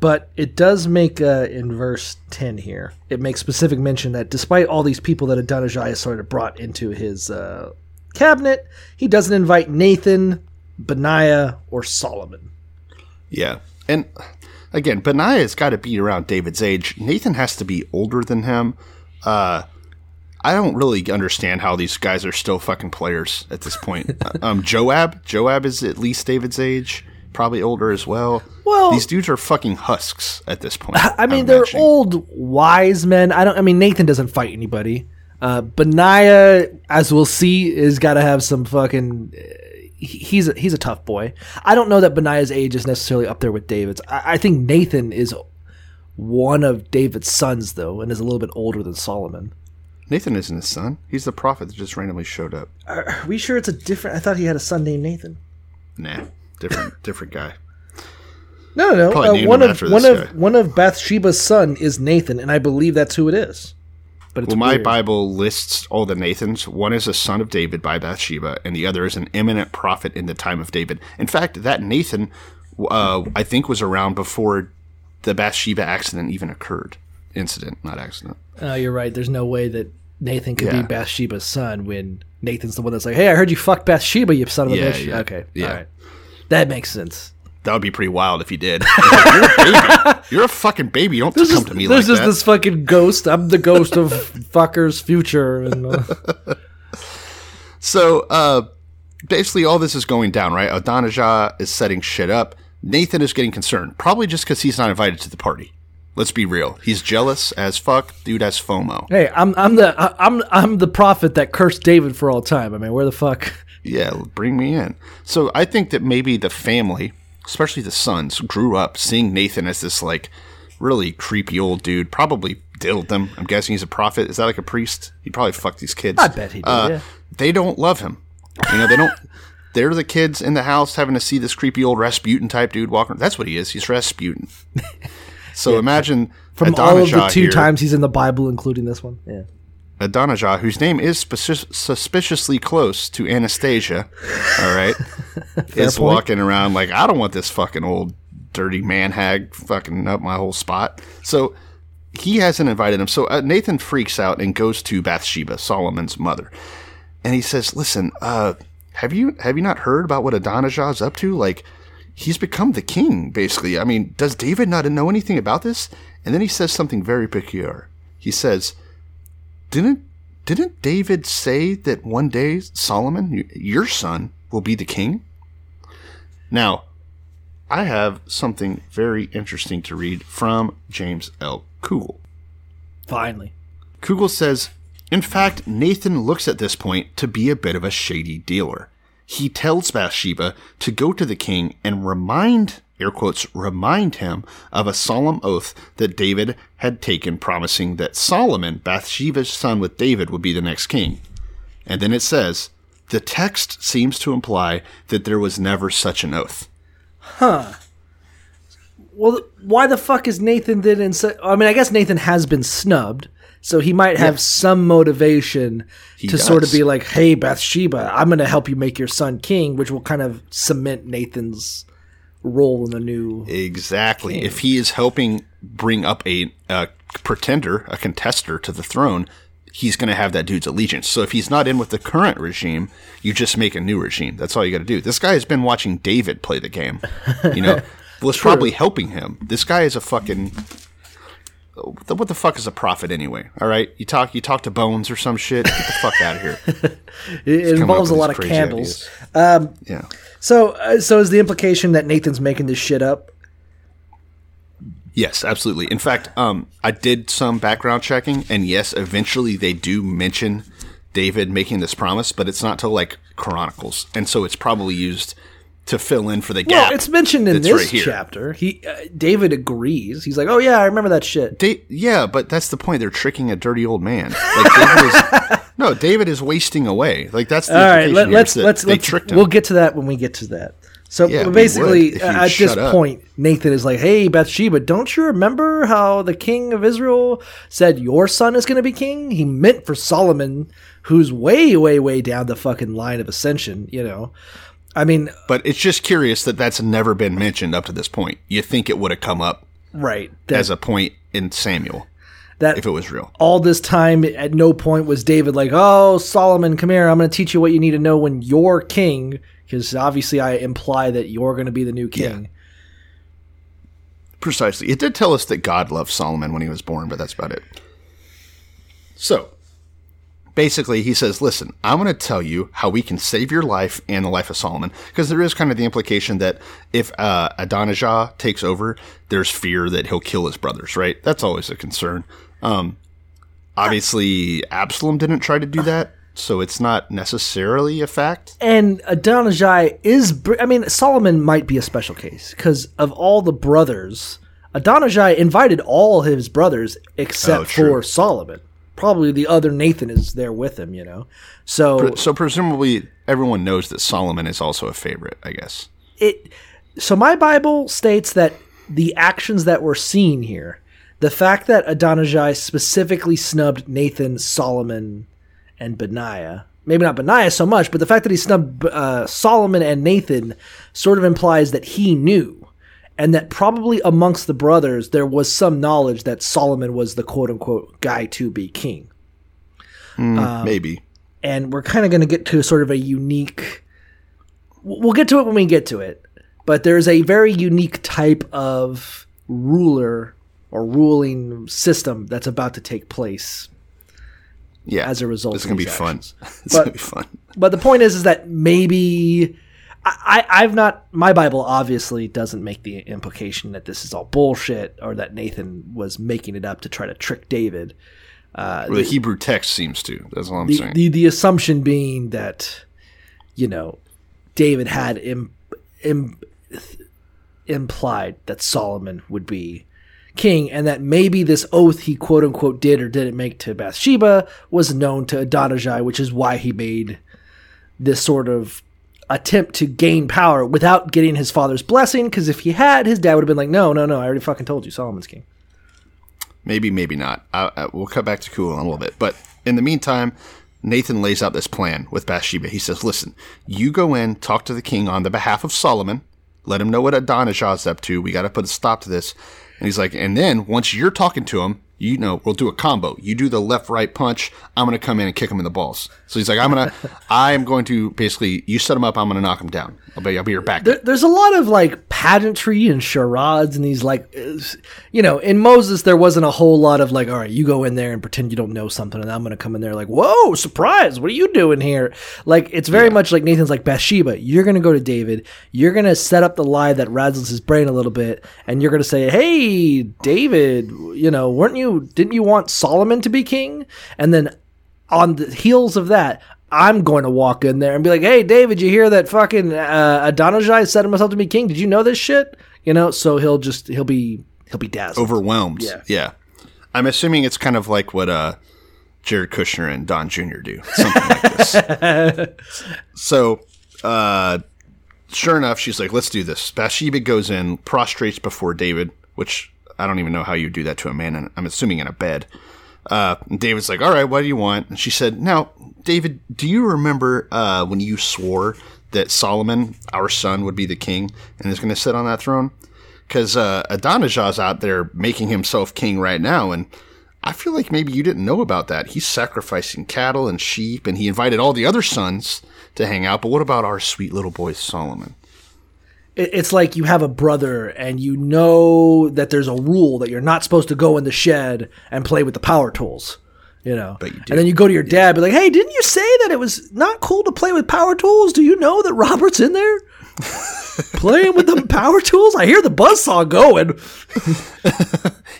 But it does make uh, in verse 10 here, it makes specific mention that despite all these people that Adonijah has sort of brought into his uh, cabinet, he doesn't invite Nathan, Benaiah, or Solomon. Yeah. And again, Benaiah's got to be around David's age. Nathan has to be older than him. Uh, I don't really understand how these guys are still fucking players at this point. *laughs* um, Joab, Joab is at least David's age, probably older as well. Well- these dudes are fucking husks at this point. *laughs* I mean, I'm they're imagining. old, wise men. I don't. I mean, Nathan doesn't fight anybody. Uh, Benaiah, as we'll see, is got to have some fucking. He- He's a, he's a tough boy. I don't know that Benaiah's age is necessarily up there with David's. I, I think Nathan is one of David's sons, though, and is a little bit older than Solomon. Nathan isn't his son. He's the prophet that just randomly showed up. Are we sure it's a different? I thought he had a son named Nathan. Nah, different, *laughs* different guy. No, no, no. Uh, one of one this of one of Bathsheba's son is Nathan, and I believe that's who it is. But it's Well, my weird. Bible lists all the Nathans. One is a son of David by Bathsheba, and the other is an eminent prophet in the time of David. In fact, that Nathan, uh, I think, was around before the Bathsheba accident even occurred. Incident, not accident. Oh, you're right. There's no way that Nathan could Yeah. be Bathsheba's son when Nathan's the one that's like, "Hey, I heard you fucked Bathsheba, you son of a Yeah, bitch." yeah, okay, yeah. all right, that makes sense. That would be pretty wild if he did. Like, *laughs* You're a baby. *laughs* You're a fucking baby. You Don't There's come just, to me there's like just that. this fucking ghost. I'm the ghost of fucker's future. And, uh, *laughs* So uh, basically, all this is going down, right? Adonijah is setting shit up. Nathan is getting concerned, probably just because he's not invited to the party. Let's be real. He's jealous as fuck. Dude has FOMO. hey, I'm I'm the I- I'm I'm the prophet that cursed David for all time. I mean, where the fuck? Yeah, bring me in. So I think that maybe the family, especially the sons, grew up seeing Nathan as this like really creepy old dude. Probably diddled them. I'm guessing he's a prophet. Is that like a priest? He probably fucked these kids. I bet he did, Uh, yeah. They don't love him. You know, they don't. They're the kids in the house having to see this creepy old Rasputin type dude walking. That's what he is. He's Rasputin. *laughs* So imagine From all of the two here- times he's in the Bible, including this one. Yeah. Adonijah, whose name is speci- suspiciously close to Anastasia, all right, *laughs* is point. walking around like, I don't want this fucking old dirty man hag fucking up my whole spot. So he hasn't invited him. So uh, Nathan freaks out and goes to Bathsheba, Solomon's mother, and he says, "Listen, uh, have you have you not heard about what Adonijah's up to? Like, he's become the king, basically. I mean, does David not know anything about this?" And then he says something very peculiar. He says, "Didn't didn't David say that one day Solomon, your son, will be the king? Now, I have something very interesting to read from James L. Kugel. Finally. Kugel says, in fact, Nathan looks at this point to be a bit of a shady dealer. He tells Bathsheba to go to the king and remind, air quotes, remind him of a solemn oath that David had taken promising that Solomon, Bathsheba's son with David, would be the next king. And then it says, the text seems to imply that there was never such an oath. Huh. Well, why the fuck is Nathan then? Insa- I mean, I guess Nathan has been snubbed, so he might have some motivation He to sort of be like, "Hey, Bathsheba, I'm going to help you make your son king," which will kind of cement Nathan's role in the new. Exactly. If he is helping bring up a, a pretender, a contester to the throne, he's going to have that dude's allegiance. So if he's not in with the current regime, you just make a new regime. That's all you got to do. This guy has been watching David play the game. You know, *laughs* was probably helping him. This guy is a fucking. What the fuck is a prophet anyway? All right, you talk you talk to bones or some shit. Get the fuck out of here. *laughs* It come involves a lot of candles. ideas. yeah. So, uh, so is the implication that Nathan's making this shit up? Yes, absolutely. In fact, um, I did some background checking, and yes, eventually they do mention David making this promise, but it's not till like Chronicles, and so it's probably used to fill in for the gap. Well, it's mentioned in this right chapter. He uh, David agrees. He's like, "Oh yeah, I remember that shit." Da- yeah, but that's the point. They're tricking a dirty old man. Like David is, *laughs* no, David is wasting away. Like that's the All right, let, here, let's let's they let's tricked him. we'll get to that when we get to that. So Yeah, basically, would if you uh, at this up. point, Nathan is like, "Hey, Bathsheba, don't you remember how the king of Israel said your son is going to be king? He meant for Solomon, who's way, way, way down the fucking line of ascension. You know, I mean, but it's just curious that that's never been mentioned up to this point. You think it would have come up right? That, as a point in Samuel that if it was real. all this time, at no point was David like, "Oh, Solomon, come here. I'm going to teach you what you need to know when you're king." Because obviously, I imply that you're going to be the new king. Precisely. It did tell us that God loved Solomon when he was born, but that's about it. So, basically, he says, Listen, I'm going to tell you how we can save your life and the life of Solomon. Because there is kind of the implication that if uh, Adonijah takes over, there's fear that he'll kill his brothers, right? That's always a concern. Um, obviously, Absalom didn't try to do that, so it's not necessarily a fact. And Adonijah is, I mean, Solomon might be a special case because of all the brothers, Adonijah invited all his brothers except Oh, for Solomon. Probably the other Nathan is there with him, you know. So So, presumably, everyone knows that Solomon is also a favorite, I guess. it, so my Bible states that the actions that were seen here, the fact that Adonijah specifically snubbed Nathan, Solomon, and Benaiah. Maybe not Benaiah so much, but the fact that he snubbed uh, Solomon and Nathan sort of implies that he knew. And that probably amongst the brothers, there was some knowledge that Solomon was the quote unquote guy to be king. Um, Maybe. And we're kind of going to get to sort of a unique. We'll get to it when we get to it. But there's a very unique type of ruler or ruling system that's about to take place Yeah. as a result *laughs* It's gonna be these fun. It's gonna be fun. But the point is, is that maybe I, I, I've not. My Bible obviously doesn't make the implication that this is all bullshit or that Nathan was making it up to try to trick David. Uh, well, the Hebrew text seems to. That's all I'm The, saying. the the assumption being that you know David had Im, im, implied that Solomon would be king, and that maybe this oath he quote unquote did or didn't make to Bathsheba was known to Adonijah, which is why he made this sort of attempt to gain power without getting his father's blessing. Because if he had, his dad would have been like, "No, no, no, I already fucking told you, Solomon's king." maybe, maybe not. I, I, we'll cut back to Cool in a little bit. But in the meantime, Nathan lays out this plan with Bathsheba. He says, Listen, you go in, talk to the king on the behalf of Solomon, let him know what Adonijah's up to. We got to put a stop to this. And he's like, And then once you're talking to him, You know, we'll do a combo. You do the left right punch. I'm going to come in and kick him in the balls. So he's like, I'm going *laughs* to, I'm going to basically, you set him up. I'm going to knock him down. I'll be, I'll be your back. There, there's a lot of like pageantry and charades and these like, you know, in Moses there wasn't a whole lot of like, all right, you go in there and pretend you don't know something, and I'm gonna come in there like, whoa, surprise, what are you doing here? Like it's very much like Nathan's like Bathsheba. You're gonna go to David, you're gonna set up the lie that razzles his brain a little bit, and you're gonna say, hey, David, you know, weren't you? Didn't you want Solomon to be king? And then on the heels of that, I'm going to walk in there and be like, "Hey, David, you hear that fucking uh, Adonijah set himself to be king? Did you know this shit?" You know, so he'll just he'll be he'll be dazzled. overwhelmed. Yeah. Yeah. I'm assuming it's kind of like what uh, Jared Kushner and Don Jr. do. Something like this. *laughs* so, uh, sure enough, she's like, let's do this. Bathsheba goes in, prostrates before David, which I don't even know how you do that to a man. And I'm assuming in a bed. Uh, David's like, all right, what do you want? And she said, now, David, do you remember uh, when you swore that Solomon, our son, would be the king and is going to sit on that throne? because uh, Adonijah's out there making himself king right now, and I feel like maybe you didn't know about that. He's sacrificing cattle and sheep, and he invited all the other sons to hang out. But what about our sweet little boy Solomon? It- It's like you have a brother and you know that there's a rule that you're not supposed to go in the shed and play with the power tools. You know, But you and then you go to your dad, and be like, "Hey, didn't you say that it was not cool to play with power tools? Do you know that Robert's in there *laughs* playing with the power tools? I hear the buzz saw going." *laughs*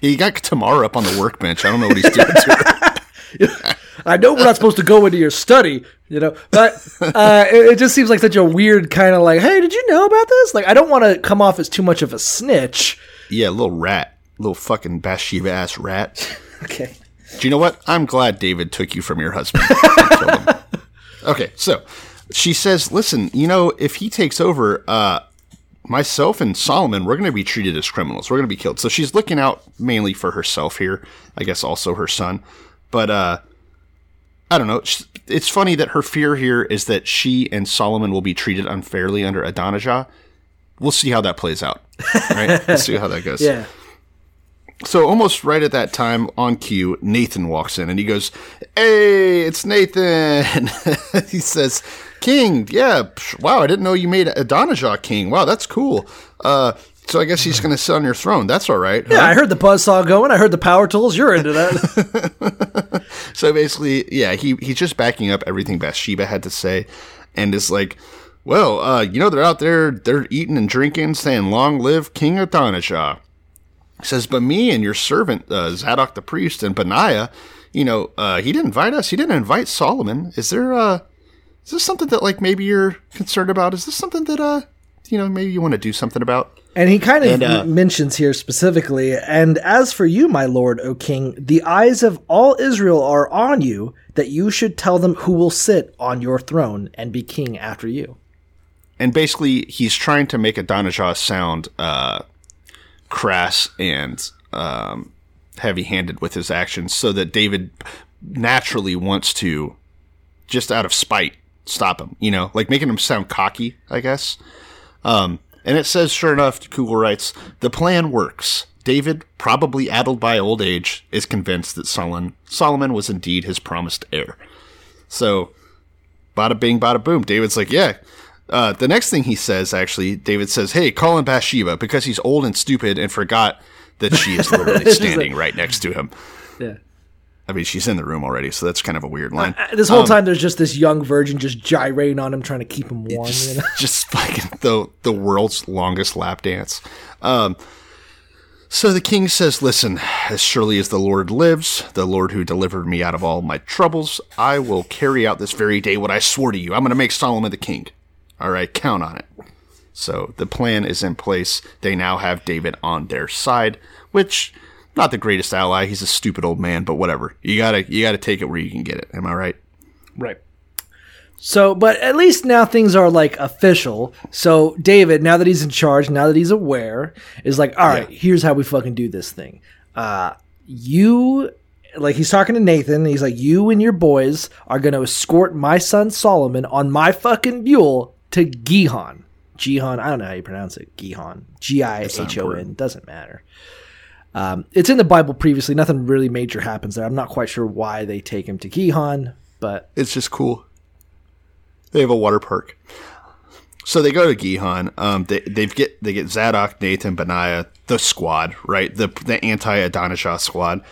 He got Tamara up on the workbench. I don't know what he's doing to her. *laughs* I know we're not supposed to go into your study, you know, but *laughs* uh, it, it just seems like such a weird kind of like, hey, did you know about this? Like, I don't want to come off as too much of a snitch. Yeah, little rat, little fucking Bathsheba ass rat. *laughs* Okay. Do you know what? I'm glad David took you from your husband. and killed him. *laughs* Okay, so she says, "Listen, you know, if he takes over, uh, myself and Solomon, we're going to be treated as criminals. We're going to be killed." So she's looking out mainly for herself here. I guess also her son, but uh, I don't know. It's funny that her fear here is that she and Solomon will be treated unfairly under Adonijah. We'll see how that plays out. Right? *laughs* we'll see how that goes. Yeah. So almost right at that time on cue, Nathan walks in and he goes, "Hey, it's Nathan." *laughs* he says, "King, yeah, wow, I didn't know you made Adonijah king. Wow, that's cool. Uh, so I guess he's going to sit on your throne. That's all right." Yeah, huh?" I heard the buzzsaw going. I heard the power tools. You're into that. *laughs* *laughs* So basically, yeah, he he's just backing up everything Bathsheba had to say, and is like, "Well, uh, you know, they're out there, they're eating and drinking, saying, "Long live King Adonijah." He says, "But me and your servant uh, Zadok the priest and Benaiah, you know, uh, he didn't invite us. He didn't invite Solomon. Is there uh, is this something that like maybe you're concerned about? Is this something that uh, you know, maybe you want to do something about?" and he kind of And, uh, mentions here specifically, and as for you, my lord, O king, the eyes of all Israel are on you, that you should tell them who will sit on your throne and be king after you. and basically he's trying to make Adonijah sound uh, crass and um, heavy-handed with his actions, so that David naturally wants to, just out of spite, stop him. You know, like making him sound cocky, I guess. Um, and it says, sure enough, Kugel writes, the plan works. David, probably addled by old age, is convinced that Solomon, Solomon was indeed his promised heir. So, bada bing, bada boom. David's like, yeah. Uh, the next thing he says, actually, David says, hey, call him Bathsheba because he's old and stupid and forgot that she is *laughs* literally standing right next to him. Yeah. I mean, she's in the room already, so that's kind of a weird line. Uh, This whole time, there's just this young virgin just gyrating on him, trying to keep him warm. You know? *laughs* just fucking the the world's longest lap dance. Um, so the king says, "Listen, as surely as the Lord lives, the Lord who delivered me out of all my troubles, I will carry out this very day what I swore to you. I'm going to make Solomon the king. All right, count on it." So the plan is in place. They now have David on their side, which not the greatest ally. He's a stupid old man, but whatever. You gotta you gotta take it where you can get it. Am I right? Right. So, but at least now things are like official. So, David, now that he's in charge, now that he's aware, is like, all right, Yeah. here's how we fucking do this thing. Uh, you, like, he's talking to Nathan. He's like, you and your boys are going to escort my son Solomon on my fucking mule to Gihon. Gihon, I don't know how you pronounce it. Gihon. G I H O N. Doesn't matter. Um, it's in the Bible previously. Nothing really major happens there. I'm not quite sure why they take him to Gihon, but It's just cool. They have a water park. So they go to Gihon. Um, they they get they get Zadok, Nathan, Benaiah, the squad, right? The the anti Adonijah squad.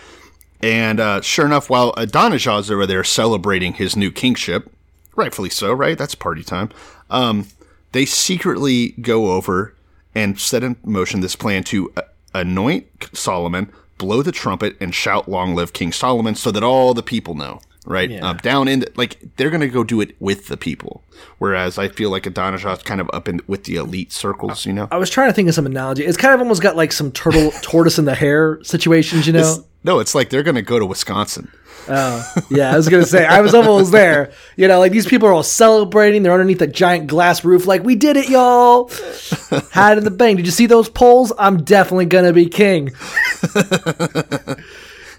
And uh, sure enough, while Adonijah's over there celebrating his new kingship, rightfully so, right? That's party time. Um, they secretly go over and set in motion this plan to uh, anoint Solomon, blow the trumpet, and shout, "Long live King Solomon!" so that all the people know. Right Yeah. uh, down in the, like they're gonna go do it with the people, whereas I feel like Adonijah's kind of up in with the elite circles, you know. I was trying to think of some analogy. It's kind of almost got like some turtle *laughs* tortoise in the hare situations, you know? It's- no, it's like they're gonna go to Wisconsin. Oh yeah, I was gonna say I was almost there. You know, like these people are all celebrating. They're underneath a giant glass roof, like we did it, y'all. *laughs* Had in the bank. Did you see those polls? I'm definitely gonna be king. *laughs*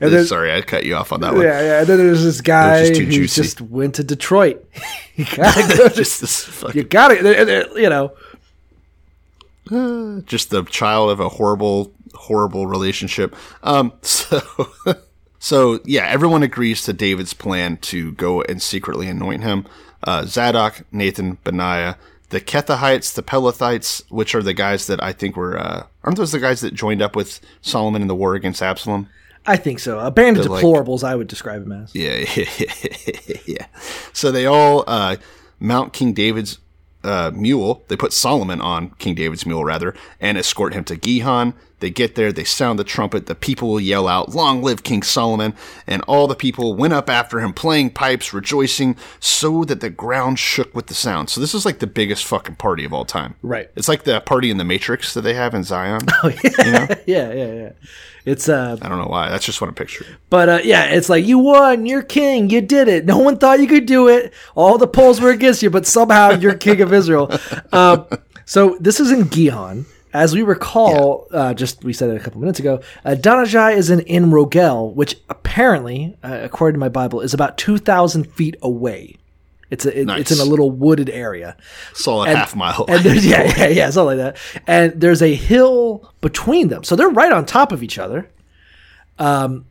and then, Sorry, I cut you off on that one. yeah, yeah. And then there's this guy just who juicy. just went to Detroit. *laughs* you *laughs* gotta go. just this fucking you gotta. they're- they're- You know. *sighs* just the child of a horrible, horrible relationship. Um, *laughs* so, so yeah, everyone agrees to David's plan to go and secretly anoint him. Uh, Zadok, Nathan, Benaiah, the Kerethites, the Pelethites, which are the guys that I think were, uh, aren't those the guys that joined up with Solomon in the war against Absalom? I think so. A band of They're like- deplorables, I would describe him as. *laughs* Yeah, yeah. So they all uh, mount King David's uh, mule. They put Solomon on King David's mule, rather, and escort him to Gihon. They get there, they sound the trumpet. The people will yell out, "Long live King Solomon!" And all the people went up after him, playing pipes, rejoicing, so that the ground shook with the sound. So this is like the biggest fucking party of all time. Right. It's like the party in the Matrix that they have in Zion. *laughs* Oh *laughs* yeah, yeah, yeah. It's uh, I don't know why. That's just what I picture. But uh, yeah, it's like you won, you're king, you did it. No one thought you could do it. All the polls were against you, but somehow you're king of Israel. *laughs* Uh, so this is in Gihon. As we recall, uh, just we said it a couple minutes ago, Adonijah is in En Rogel, which apparently, uh, according to my Bible, is about two thousand feet away. It's a, it- it's in a little wooded area. Solid And- half mile. And *laughs* yeah, yeah, yeah, something like that. And there's a hill between them. So they're right on top of each other. Um,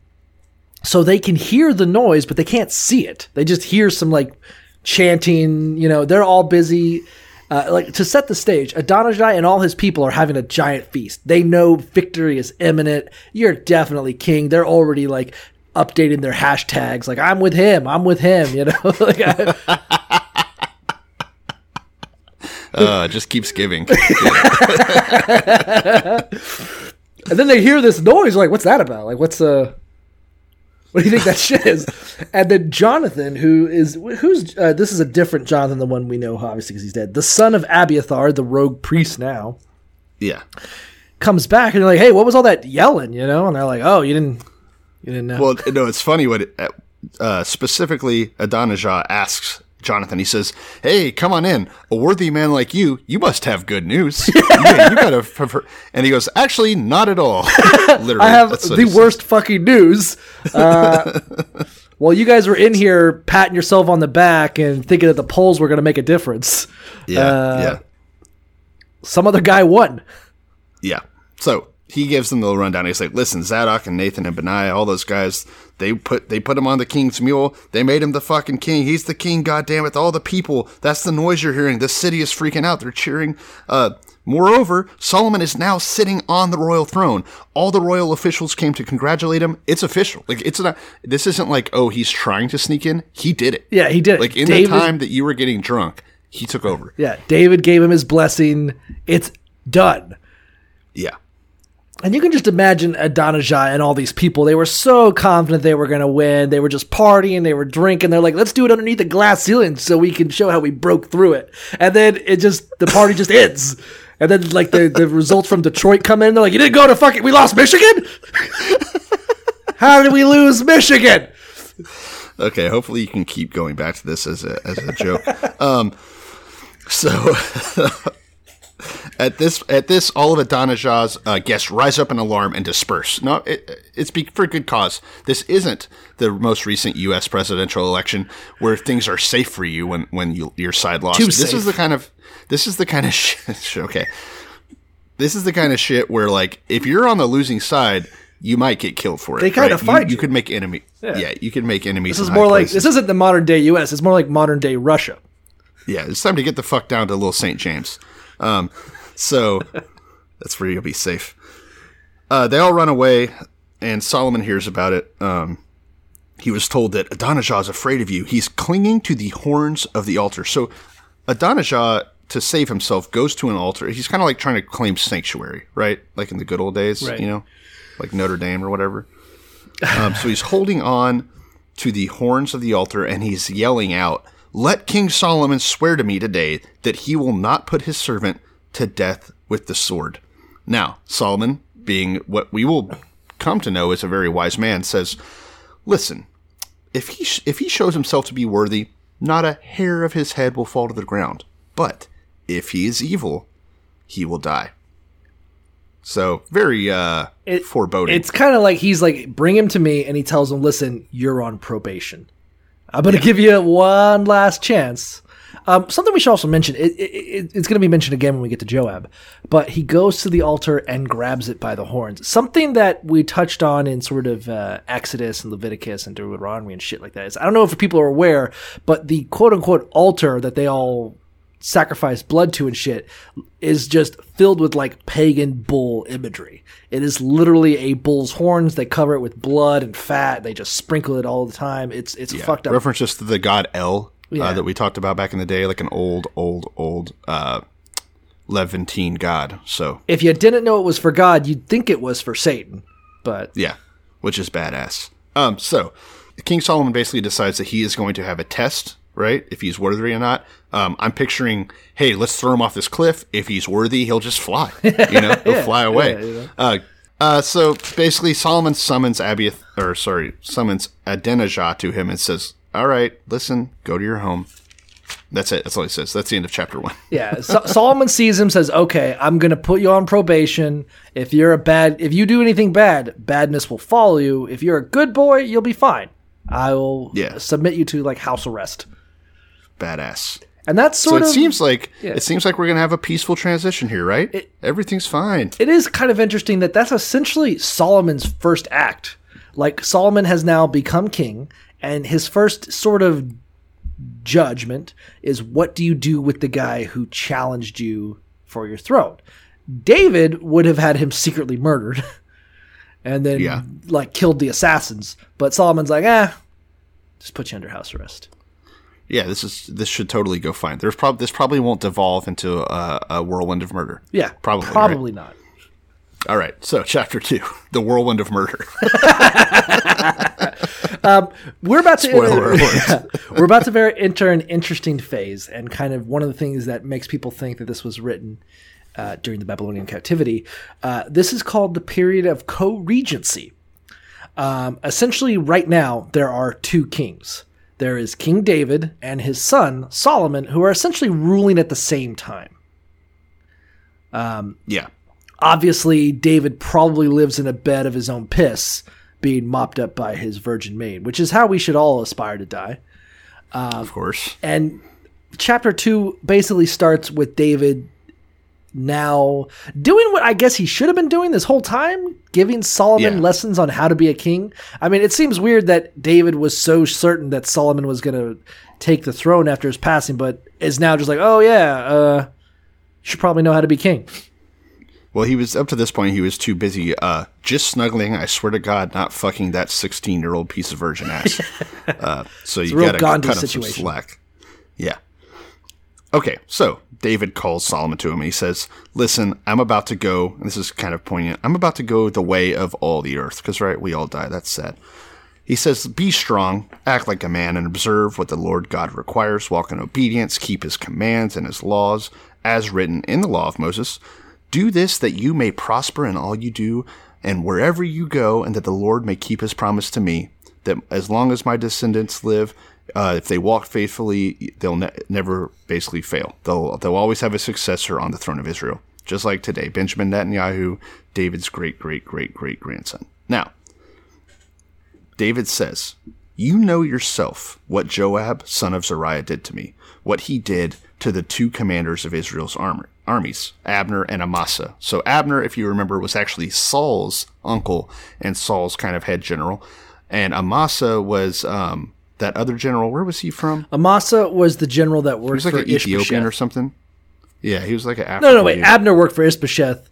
so they can hear the noise, but they can't see it. They just hear some like chanting, you know, they're all busy. Uh, like to set the stage, Adonijah and all his people are having a giant feast. They know victory is imminent. You're definitely king. They're already like updating their hashtags. Like I'm with him. I'm with him. You know, *laughs* like I, uh, just *laughs* keeps giving. And then they hear this noise, like, what's that about? Like, what's uh what do you think that *laughs* shit is? And then Jonathan, who is who's uh, this is a different Jonathan, than the one we know, obviously, because he's dead. The son of Abiathar, the rogue priest now, yeah. comes back and they're like, "Hey, what was all that yelling?" You know, and they're like, "Oh, you didn't, you didn't know." Well, no, it's funny what it, uh, specifically Adonijah asks Jonathan. He says, "Hey, come on in. A worthy man like you, you must have good news. *laughs* yeah, you gotta." have heard-" And he goes, "Actually, not at all. *laughs* Literally, I have the says. worst fucking news. *laughs* Uh, well, you guys were in here patting yourself on the back and thinking that the polls were going to make a difference. Yeah, uh, yeah, Some other guy won. yeah. So he gives them the little rundown. He's like, "Listen, Zadok and Nathan and Benaiah, all those guys, they put they put him on the king's mule. They made him the fucking king. He's the king. God damn it! All the people. That's the noise you're hearing. The city is freaking out. They're cheering. Uh, moreover, Solomon is now sitting on the royal throne. All the royal officials came to congratulate him. It's official. Like it's not. This isn't like oh he's trying to sneak in. He did it. Yeah, he did it. Like in David- the time that you were getting drunk, he took over. Yeah, David gave him his blessing. It's done. Yeah. And you can just imagine Adonijah and all these people. They were so confident they were going to win. They were just partying. They were drinking. They're like, let's do it underneath the glass ceiling so we can show how we broke through it. And then it just, the party just ends. And then, like, the, the results from Detroit come in. They're like, you didn't go to fucking, we lost Michigan? *laughs* how did we lose Michigan? Okay, hopefully you can keep going back to this as a as a joke. um, so *laughs* at this at this, all of Adonijah's uh, guests rise up in alarm and disperse. No, it, it's be, for good cause. This isn't the most recent U.S. presidential election where things are safe for you when when you, your side lost. Too this safe. is the kind of this is the kind of *laughs* shit. Okay, this is the kind of shit where like if you're on the losing side you might get killed for it. They kinda right? find you. you. could make enemy. Yeah. you can make enemies. This is more like places. this isn't the modern day U.S. It's more like modern day Russia. Yeah, it's time to get the fuck down to Little St. James. Um, so that's where you'll be safe. Uh, they all run away, and Solomon hears about it. Um, he was told that Adonijah is afraid of you. He's clinging to the horns of the altar. So Adonijah, to save himself, goes to an altar. He's kind of like trying to claim sanctuary, right? Like in the good old days, Right. you know, like Notre Dame or whatever. Um, so he's holding on to the horns of the altar and he's yelling out, Let King Solomon swear to me today that he will not put his servant to death with the sword. Now, Solomon, being what we will come to know as a very wise man, says, Listen, if he, sh- if he shows himself to be worthy, not a hair of his head will fall to the ground. But if he is evil, he will die. So, very uh, It- foreboding. It's kind of like he's like, bring him to me, and he tells him, listen, you're on probation. I'm going to give you one last chance. Um, something we should also mention. It, it, it, it's going to be mentioned again when we get to Joab, but he goes to the altar and grabs it by the horns. Something that we touched on in sort of uh, Exodus and Leviticus and Deuteronomy and shit like that. Is I don't know if people are aware, but the quote unquote altar that they all sacrifice blood to and shit is just filled with like pagan bull imagery. It is literally a bull's horns. They cover it with blood and fat. They just sprinkle it all the time. It's it's Yeah. fucked up. References to the god El Yeah. uh, that we talked about back in the day, like an old, old, old uh, Levantine god. So if you didn't know it was for God, you'd think it was for Satan. But yeah, which is badass. Um, so King Solomon basically decides that he is going to have a test, right? If he's worthy or not. Um, I'm picturing, hey, let's throw him off this cliff. If he's worthy, he'll just fly. *laughs* You know, he'll fly away. yeah, you know. Uh, uh, so basically, Solomon summons Abiath, or sorry, summons Adonijah to him and says, "All right, listen, go to your home." That's it. That's all he says. That's the end of chapter one. *laughs* yeah, so- Solomon sees him, says, "Okay, I'm going to put you on probation. If you're a bad, if you do anything bad, badness will follow you. If you're a good boy, you'll be fine. I will Yeah. submit you to like house arrest." Badass. And that's So sort it of seems like yeah. it seems like we're gonna have a peaceful transition here, right? Everything's fine. it is kind of interesting that that's essentially Solomon's first act. Like Solomon has now become king, and his first sort of judgment is what do you do with the guy who challenged you for your throne? David would have had him secretly murdered *laughs* and then Yeah. like killed the assassins. But Solomon's like, ah, just put you under house arrest. Yeah, this is this should totally go fine. There's prob this probably won't devolve into a, a whirlwind of murder. Yeah, Probably, right? Probably not. All right, so chapter two, the whirlwind of murder. *laughs* we're about to Spoiler. *laughs* Yeah. we're about to very enter an interesting phase and kind of one of the things that makes people think that this was written uh, during the babylonian captivity uh, this is called the period of co-regency um, essentially right now there are two kings there is king david and his son solomon who are essentially ruling at the same time um, yeah, obviously David probably lives in a bed of his own piss, being mopped up by his virgin maid, which is how we should all aspire to die. of course. And chapter two basically starts with David now doing what I guess he should have been doing this whole time, giving Solomon Yeah. lessons on how to be a king. I mean, it seems weird that David was so certain that Solomon was going to take the throne after his passing, but is now just like, oh yeah, uh, you should probably know how to be king. Well, he was up to this point. He was too busy, uh, just snuggling. I swear to God, not fucking that sixteen-year-old piece of virgin ass. *laughs* uh, so you gotta Gandhi cut him some slack. Yeah. Okay, so David calls Solomon to him. and He says, "Listen, I'm about to go. And this is kind of poignant. I'm about to go the way of all the earth, because right, we all die. That's sad." He says, Be strong, act like a man, and observe what the Lord God requires. Walk in obedience, keep his commands and his laws, as written in the law of Moses. Do this that you may prosper in all you do, and wherever you go, and that the Lord may keep his promise to me, that as long as my descendants live, uh, if they walk faithfully, they'll ne- never basically fail. They'll, they'll always have a successor on the throne of Israel. Just like today, Benjamin Netanyahu, David's great, great, great, great grandson. Now, David says, You know yourself what Joab, son of Zeruiah, did to me, what he did to the two commanders of Israel's armor, armies, Abner and Amasa. So Abner, if you remember, was actually Saul's uncle and Saul's kind of head general, and Amasa was um, that other general. Where was he from? Amasa was the general that He worked was like for an Ethiopian Ishbosheth. or something. Yeah, he was like an No, African. no, wait. dude. Abner worked for Ishbosheth.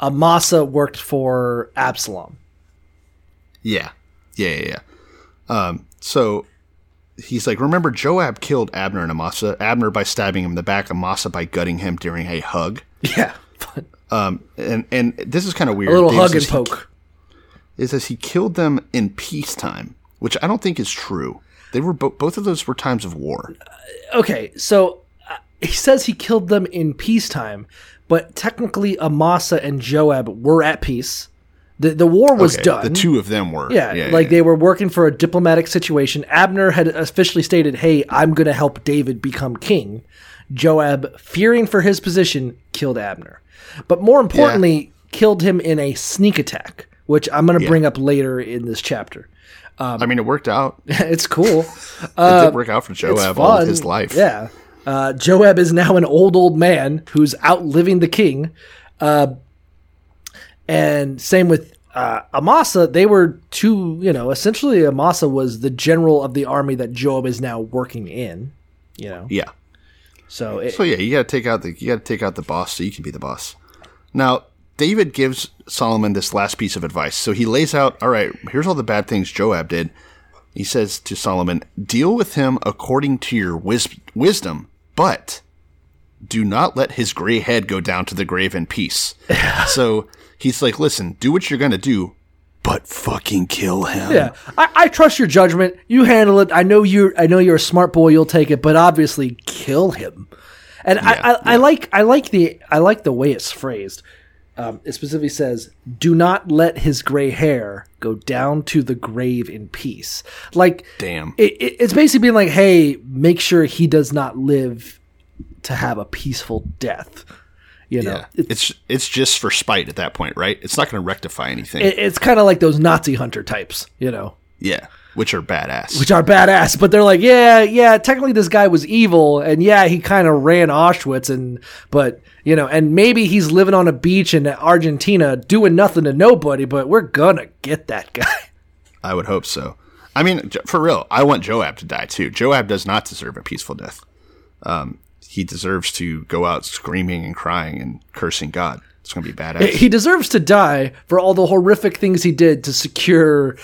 Amasa worked for Absalom. Yeah. Yeah, yeah, yeah. Um, so he's like, remember, Joab killed Abner and Amasa. Abner by stabbing him in the back, Amasa by gutting him during a hug. *laughs* Yeah. Um, and and this is kind of weird. A little Dave hug and says he- poke. It says he killed them in peacetime, which I don't think is true. They were bo- both of those were times of war. Okay, so uh, he says he killed them in peacetime, but technically Amasa and Joab were at peace. The the war was Okay, done. The two of them were. Yeah, like they were working for a diplomatic situation. Abner had officially stated, "Hey, I'm going to help David become king." Joab, fearing for his position, killed Abner. But more importantly, killed him in a sneak attack, which I'm going to Yeah. bring up later in this chapter. I mean, it worked out. *laughs* It's cool. It did work out for Joab all of his life. Yeah. Uh, Joab is now an old, old man who's outliving the king. Uh, and same with uh, Amasa. They were two, you know, essentially Amasa was the general of the army that Joab is now working in, you know. Yeah. So, it, So yeah, you got to take out the you got to take out the boss so you can be the boss. Now, David gives Solomon this last piece of advice. So he lays out, all right, here's all the bad things Joab did. He says to Solomon, "Deal with him according to your wis- wisdom, but do not let his gray head go down to the grave in peace." *laughs* so he's like, "Listen, do what you're going to do, but fucking kill him." yeah, I, I trust your judgment. You handle it. I know you. I know you're a smart boy. You'll take it. But obviously, kill him. And I, I, I like. I like the. I like the way it's phrased. Um, it specifically says, "Do not let his gray hair go down to the grave in peace." Like, Damn. it, it, it's basically being like, "Hey, make sure he does not live to have a peaceful death." You know, Yeah, It- it's it's just for spite at that point, right? It's not going to rectify anything. it, it's kind of like those Nazi hunter types. You know, yeah, which are badass. which are badass, but they're like, yeah, yeah, technically this guy was evil, and yeah, he kind of ran Auschwitz, and but you know, and maybe he's living on a beach in Argentina doing nothing to nobody, but we're gonna get that guy. *laughs* I would hope so. I mean, for real, I want Joab to die too. Joab does not deserve a peaceful death. Um, he deserves to go out screaming and crying and cursing God. It's going to be badass. He deserves to die for all the horrific things he did to secure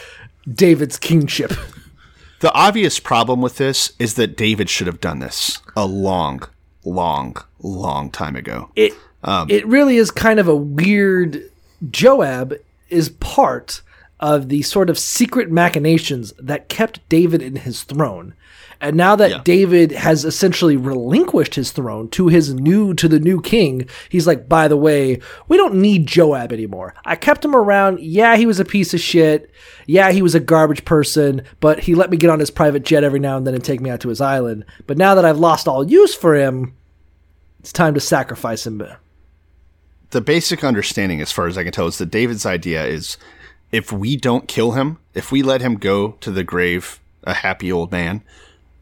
David's kingship. *laughs* the obvious problem with this is that David should have done this a long, long, long time ago. it um, it really is kind of a weird Joab is part of the sort of secret machinations that kept David in his throne. And now that Yeah. David has essentially relinquished his throne to his new to the new king, he's like, by the way, we don't need Joab anymore. I kept him around. Yeah, he was a piece of shit. Yeah, he was a garbage person, but he let me get on his private jet every now and then and take me out to his island. But now that I've lost all use for him, it's time to sacrifice him. the basic understanding, as far as I can tell, is that David's idea is if we don't kill him, if we let him go to the grave a happy old man,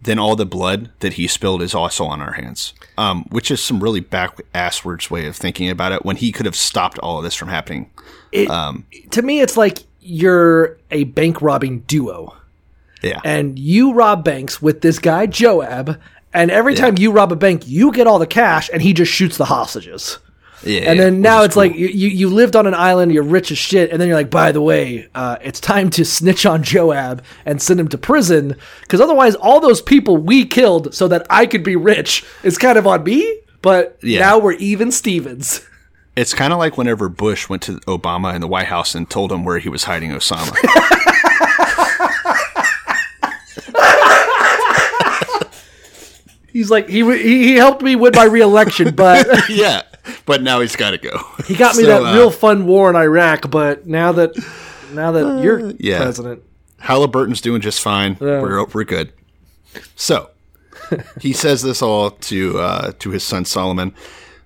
then all the blood that he spilled is also on our hands. Um, which is some really back asswards way of thinking about it when he could have stopped all of this from happening. it, to me it's like you're a bank robbing duo Yeah. and you rob banks with this guy joab and every time you rob a bank you get all the cash and he just shoots the hostages yeah. and then which now it's cool. like you, you you lived on an island you're rich as shit and then you're like by the way uh, it's time to snitch on joab and send him to prison because otherwise all those people we killed so that i could be rich is kind of on me but Yeah. now we're even stevens It's kind of like whenever Bush went to Obama in the White House and told him where he was hiding Osama. *laughs* he's like he he, he helped me win my reelection but *laughs* yeah, but now he's got to go. He got me So, that uh, real fun war in Iraq, but now that now that you're yeah. president, Halliburton's doing just fine. We're we're good. So he says this all to uh, to his son Solomon.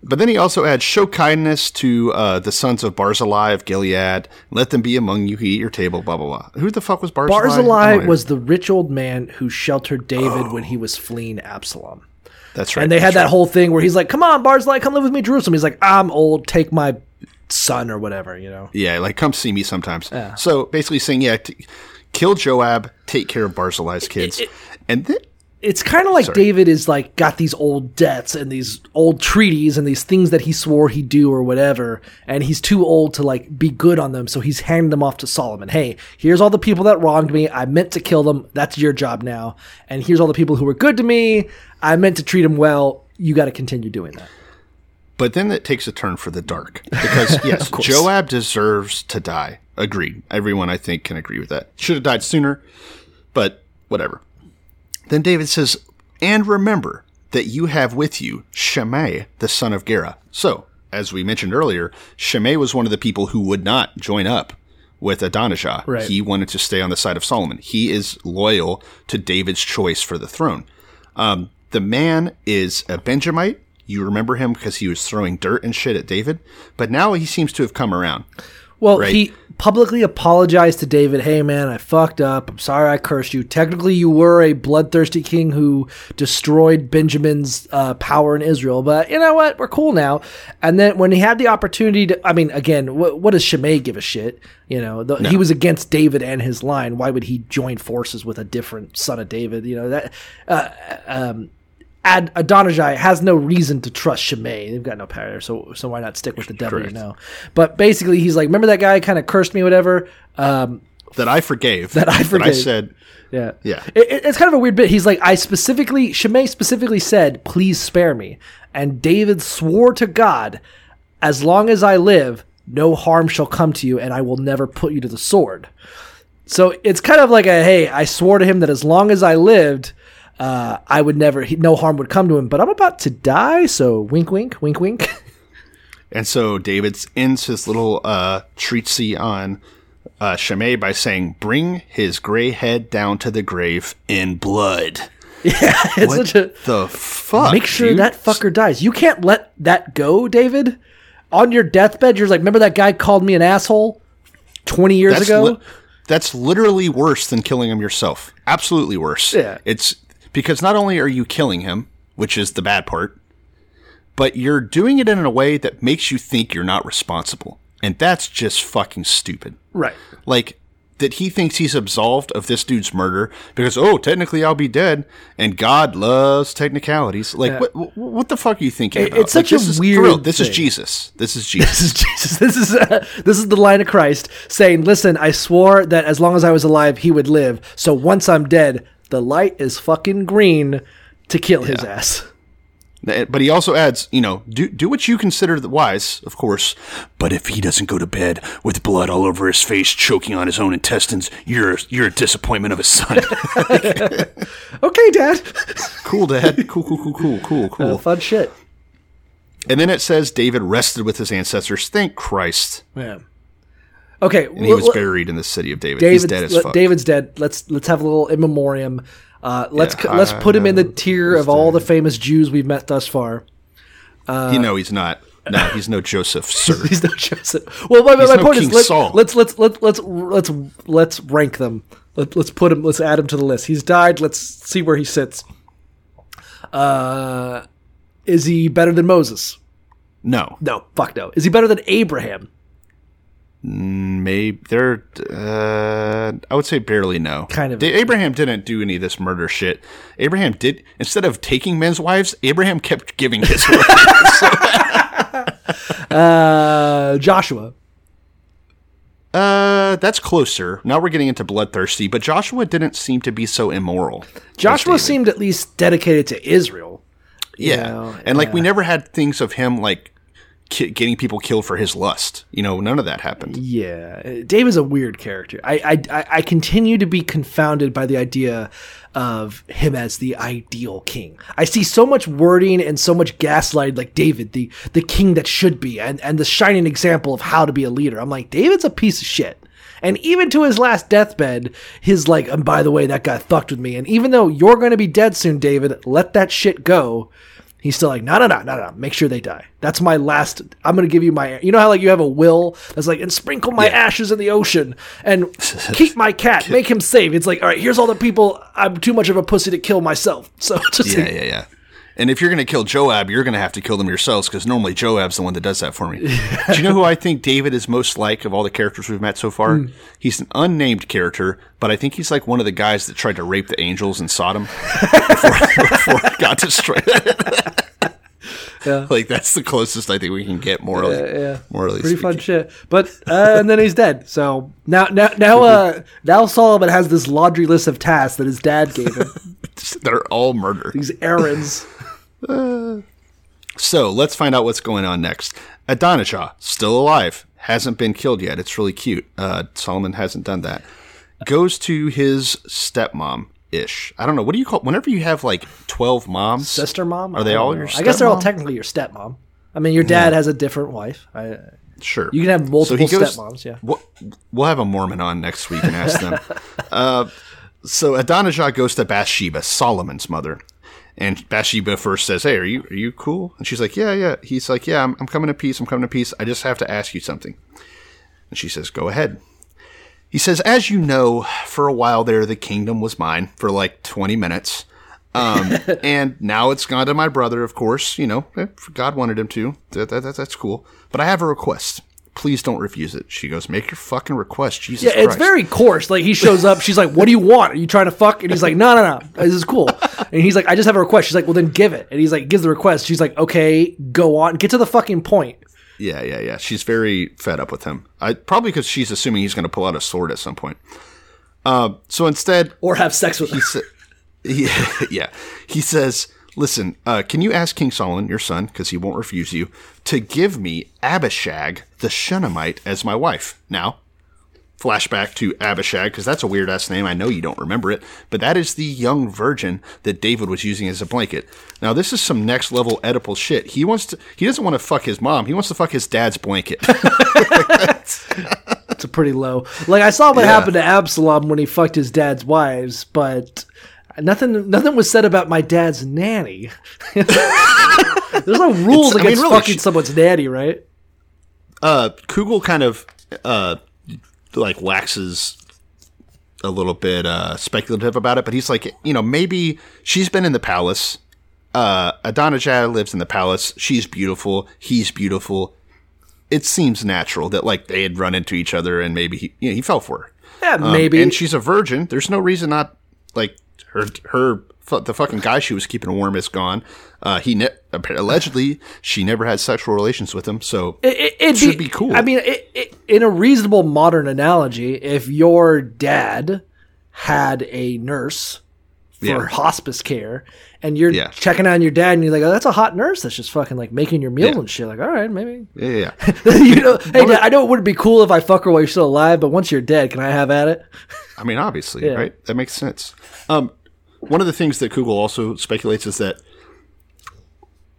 But then he also adds, "Show kindness to uh, the sons of Barzillai of Gilead. Let them be among you who eat your table." Blah blah blah. Who the fuck was Barzillai? Barzillai was the rich old man who sheltered David when he was fleeing Absalom. That's right. And they had that right. whole thing where he's like, "Come on, Barzillai, come live with me, Jerusalem." He's like, "I'm old. Take my son or whatever." You know. Yeah, like come see me sometimes. So basically saying, yeah, t- kill Joab, take care of Barzillai's kids, and then it's kind of like Sorry. David is like got these old debts and these old treaties and these things that he swore he'd do or whatever, and he's too old to like be good on them, so he's handing them off to Solomon. Hey, here's all the people that wronged me. I meant to kill them. That's your job now. And here's all the people who were good to me. I meant to treat them well. You got to continue doing that. But then it takes a turn for the dark because *laughs* yes. Joab deserves to die. Agreed. Everyone I think can agree with that. Should have died sooner, but whatever. Then David says, "And remember that you have with you Shimei, the son of Gera." So, as we mentioned earlier, Shimei was one of the people who would not join up with Adonijah. Right. He wanted to stay on the side of Solomon. He is loyal to David's choice for the throne. Um, the man is a Benjamite. You remember him because he was throwing dirt and shit at David, but now he seems to have come around. Well, Right. he publicly apologized to David. Hey, man, I fucked up. I'm sorry I cursed you. Technically, you were a bloodthirsty king who destroyed Benjamin's uh, power in Israel. But you know what? We're cool now. And then when he had the opportunity to, I mean, again, what, what does Shimei give a shit? You know, the, he was against David and his line. Why would he join forces with a different son of David? You know that. Uh, um, Ad- Adonijah has no reason to trust Shimei. They've got no power, so so why not stick with the devil Correct. you know? But basically, he's like, remember that guy kind of cursed me, whatever. Um, That I forgave. *laughs* That I forgave. I said, yeah, Yeah. It, it- it's kind of a weird bit. He's like, I specifically, Shimei specifically said, "Please spare me," and David swore to God, "As long as I live, no harm shall come to you, and I will never put you to the sword." So it's kind of like a, hey, I swore to him that as long as I lived. Uh, I would never, he, no harm would come to him, but I'm about to die, so wink, wink, wink, wink. *laughs* and so David ends his little uh, treatise on uh, Shimei by saying, "Bring his gray head down to the grave in blood." *laughs* Yeah, it's What such a, the fuck? Make sure dude? that fucker dies. You can't let that go, David. On your deathbed, you're like, remember that guy called me an asshole 20 years that's ago? li- that's literally worse than killing him yourself. Absolutely worse. Yeah. It's because not only are you killing him, which is the bad part, but you're doing it in a way that makes you think you're not responsible. And that's just fucking stupid. right. Like that he thinks he's absolved of this dude's murder because oh, technically I'll be dead and God loves technicalities. Like what what, what the fuck are you thinking It- about? it's Like, such a weird This is. Jesus. This is *laughs* Jesus. This is Jesus. This is uh, this is the line of Christ saying, "Listen, I swore that as long as I was alive, he would live. So once I'm dead, the light is fucking green to kill his ass." Uh, But he also adds, you know, do do what you consider the wise, of course. But if he doesn't go to bed with blood all over his face, choking on his own intestines, you're you're a disappointment of a son. *laughs* Okay, Dad. cool, Dad. Cool, cool, cool, cool, cool, cool. Uh, fun shit. And then it says David rested with his ancestors. Thank Christ. Yeah. Okay. And he was buried in the city of David. He's dead as fuck. David's dead. Let's let's have a little in memoriam. Uh, let's Yeah, let's put him in the uh, tier of all the famous Jews we've met thus far. you know he's not. No, he's no Joseph, *laughs* sir. He's no Joseph. Well, my, He's my no point King is let, let's let's let's let's let's let's rank them. Let, let's put him. Let's add him to the list. He's died. Let's see where he sits. Uh, is he better than Moses? No, No, fuck no. Is he better than Abraham? Maybe they're. Uh, I would say barely no. Kind of. Abraham didn't do any of this murder shit. Abraham did instead of taking men's wives. Abraham kept giving his *laughs* wives. *laughs* Uh, Joshua. uh, that's closer. Now we're getting into bloodthirsty, but Joshua didn't seem to be so immoral. Joshua seemed at least dedicated to Israel. Yeah, know, and like we never had things of him like ki- getting people killed for his lust. You know, none of that happened. Yeah, David's a weird character. I, I I- I continue to be confounded by the idea of him as the ideal king. I see so much wording and so much gaslight, like David, the the king that should be, and and the shining example of how to be a leader. I'm like, David's a piece of shit. And even to his last deathbed, his like, and by the way, that guy fucked with me. And even though you're going to be dead soon, David, let that shit go. He's still like, no, no, no, no, no. Make sure they die. That's my last. I'm gonna give you my. You know how like you have a will that's like, and sprinkle my ashes in the ocean and *laughs* keep my cat, make him safe. It's like, all right, here's all the people. I'm too much of a pussy to kill myself. *laughs* So just Yeah, like, yeah, yeah. And if you're going to kill Joab, you're going to have to kill them yourselves because normally Joab's the one that does that for me. *laughs* Do you know who I think David is most like of all the characters we've met so far? Hmm. He's an unnamed character, but I think he's like one of the guys that tried to rape the angels in Sodom before, *laughs* before it got destroyed. *laughs* Yeah. Like that's the closest I think we can get morally. yeah. Morally pretty speaking. fun shit. But uh, and then he's dead. So now, now, now, uh, now Solomon has this laundry list of tasks that his dad gave him. They're all murder. These errands. So let's find out what's going on next. Adonijah, still alive, hasn't been killed yet. It's really cute. Uh, Solomon hasn't done that. Goes to his stepmom ish. I don't know. What do you call whenever you have like 12 moms? Sister mom? Are they all know. your I guess they're all technically your stepmom. I mean, your dad has a different wife. I, Sure. you can have multiple he goes- stepmoms. Yeah. We'll, we'll have a Mormon on next week and ask them. *laughs* uh, so Adonijah goes to Bathsheba, Solomon's mother. And Bathsheba first says, Hey, are you are you cool? And she's like, Yeah, yeah. He's like, Yeah, I'm, I'm coming to peace. I'm coming to peace. I just have to ask you something. And she says, Go ahead. He says, As you know, for a while there, the kingdom was mine for like 20 minutes. Um, *laughs* and now it's gone to my brother, of course. You know, eh, God wanted him to. That, that, that- that's cool. But I have a request. Please don't refuse it. She goes, Make your fucking request. Jesus Yeah, it's Christ. very coarse. Like he shows up, she's like, "What do you want? Are you trying to fuck?" And he's like, "No, no, no, this is cool." And he's like, "I just have a request." She's like, "Well, then give it." And he's like, gives the request. She's like, "Okay, go on, get to the fucking point." Yeah, yeah, yeah. She's very fed up with him. I probably because she's assuming he's going to pull out a sword at some point. Uh, so instead, Or have sex with her. sa- yeah, *laughs* yeah. He says, "Listen, uh, can you ask King Solomon, your son, because he won't refuse you, to give me Abishag the Shunammite as my wife?" Now, flashback to Abishag because that's a weird ass name. I know you don't remember it, but that is the young virgin that David was using as a blanket. Now, this is some next level Oedipal shit. He wants to. He doesn't want to fuck his mom. He wants to fuck his dad's blanket. *laughs* It's a pretty low. Like I saw what Yeah. happened to Absalom when he fucked his dad's wives, but nothing nothing was said about my dad's nanny. *laughs* There's no rules It's- I mean, against really, fucking someone's nanny, right? uh, Kugel kind of uh, like waxes a little bit uh, speculative about it, but he's like, you know, maybe she's been in the palace. Uh, Adonijah lives in the palace. She's beautiful. He's beautiful. It seems natural that like they had run into each other and maybe he, you know, he fell for her. Yeah, Um, maybe. And she's a virgin. There's no reason not like her her the fucking guy she was keeping warm is gone. Uh, he ne- allegedly she never had sexual relations with him. So It, it, should be cool. I mean, it, in a reasonable modern analogy, if your dad had a nurse for Yeah. hospice care, and you're Yeah. checking on your dad, and you're like, "Oh, that's a hot nurse that's just fucking like making your meals Yeah. and shit." Like, all right, maybe. yeah, *laughs* you know, hey, dad, I know it wouldn't be cool if I fuck her while you're still alive, but once you're dead, can I have at it? *laughs* I mean, obviously, Yeah. right? That makes sense. Um, one of the things that Kugel also speculates is that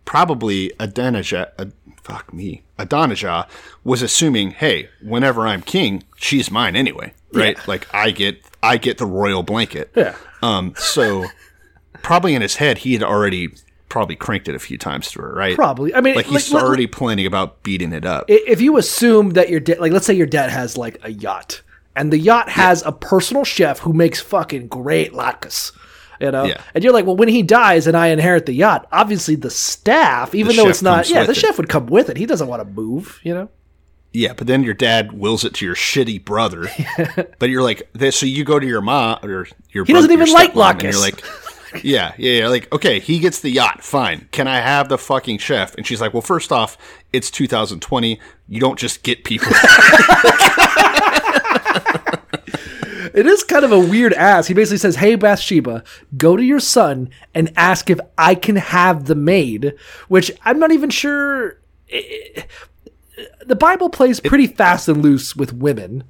probably Adonijah, uh, fuck me, Adonijah was assuming, hey, whenever I'm king, she's mine anyway, right? Yeah. Like I get, I get the royal blanket. Yeah. Um, so probably in his head, he had already probably cranked it a few times to her, right? Probably. I mean, like he's like, already planning about beating it up. If you assume that your dad, like, let's say your dad has like a yacht, and the yacht has a personal chef who makes fucking great latkes, you know, Yeah. and you're like, well, when he dies and I inherit the yacht, obviously the staff, even though it's not, yeah, the it. chef would come with it. He doesn't want to move, you know. Yeah, but then your dad wills it to your shitty brother. *laughs* but you're like, so you go to your mom or your. He doesn't even like and You're like, yeah, yeah, yeah. Like, okay, he gets the yacht. Fine. Can I have the fucking chef? And she's like, well, first off, it's 2020. You don't just get people. *laughs* *laughs* *laughs* It is kind of a weird ask. He basically says, "Hey Bathsheba, go to your son and ask if I can have the maid," which I'm not even sure. The Bible plays pretty fast and loose with women.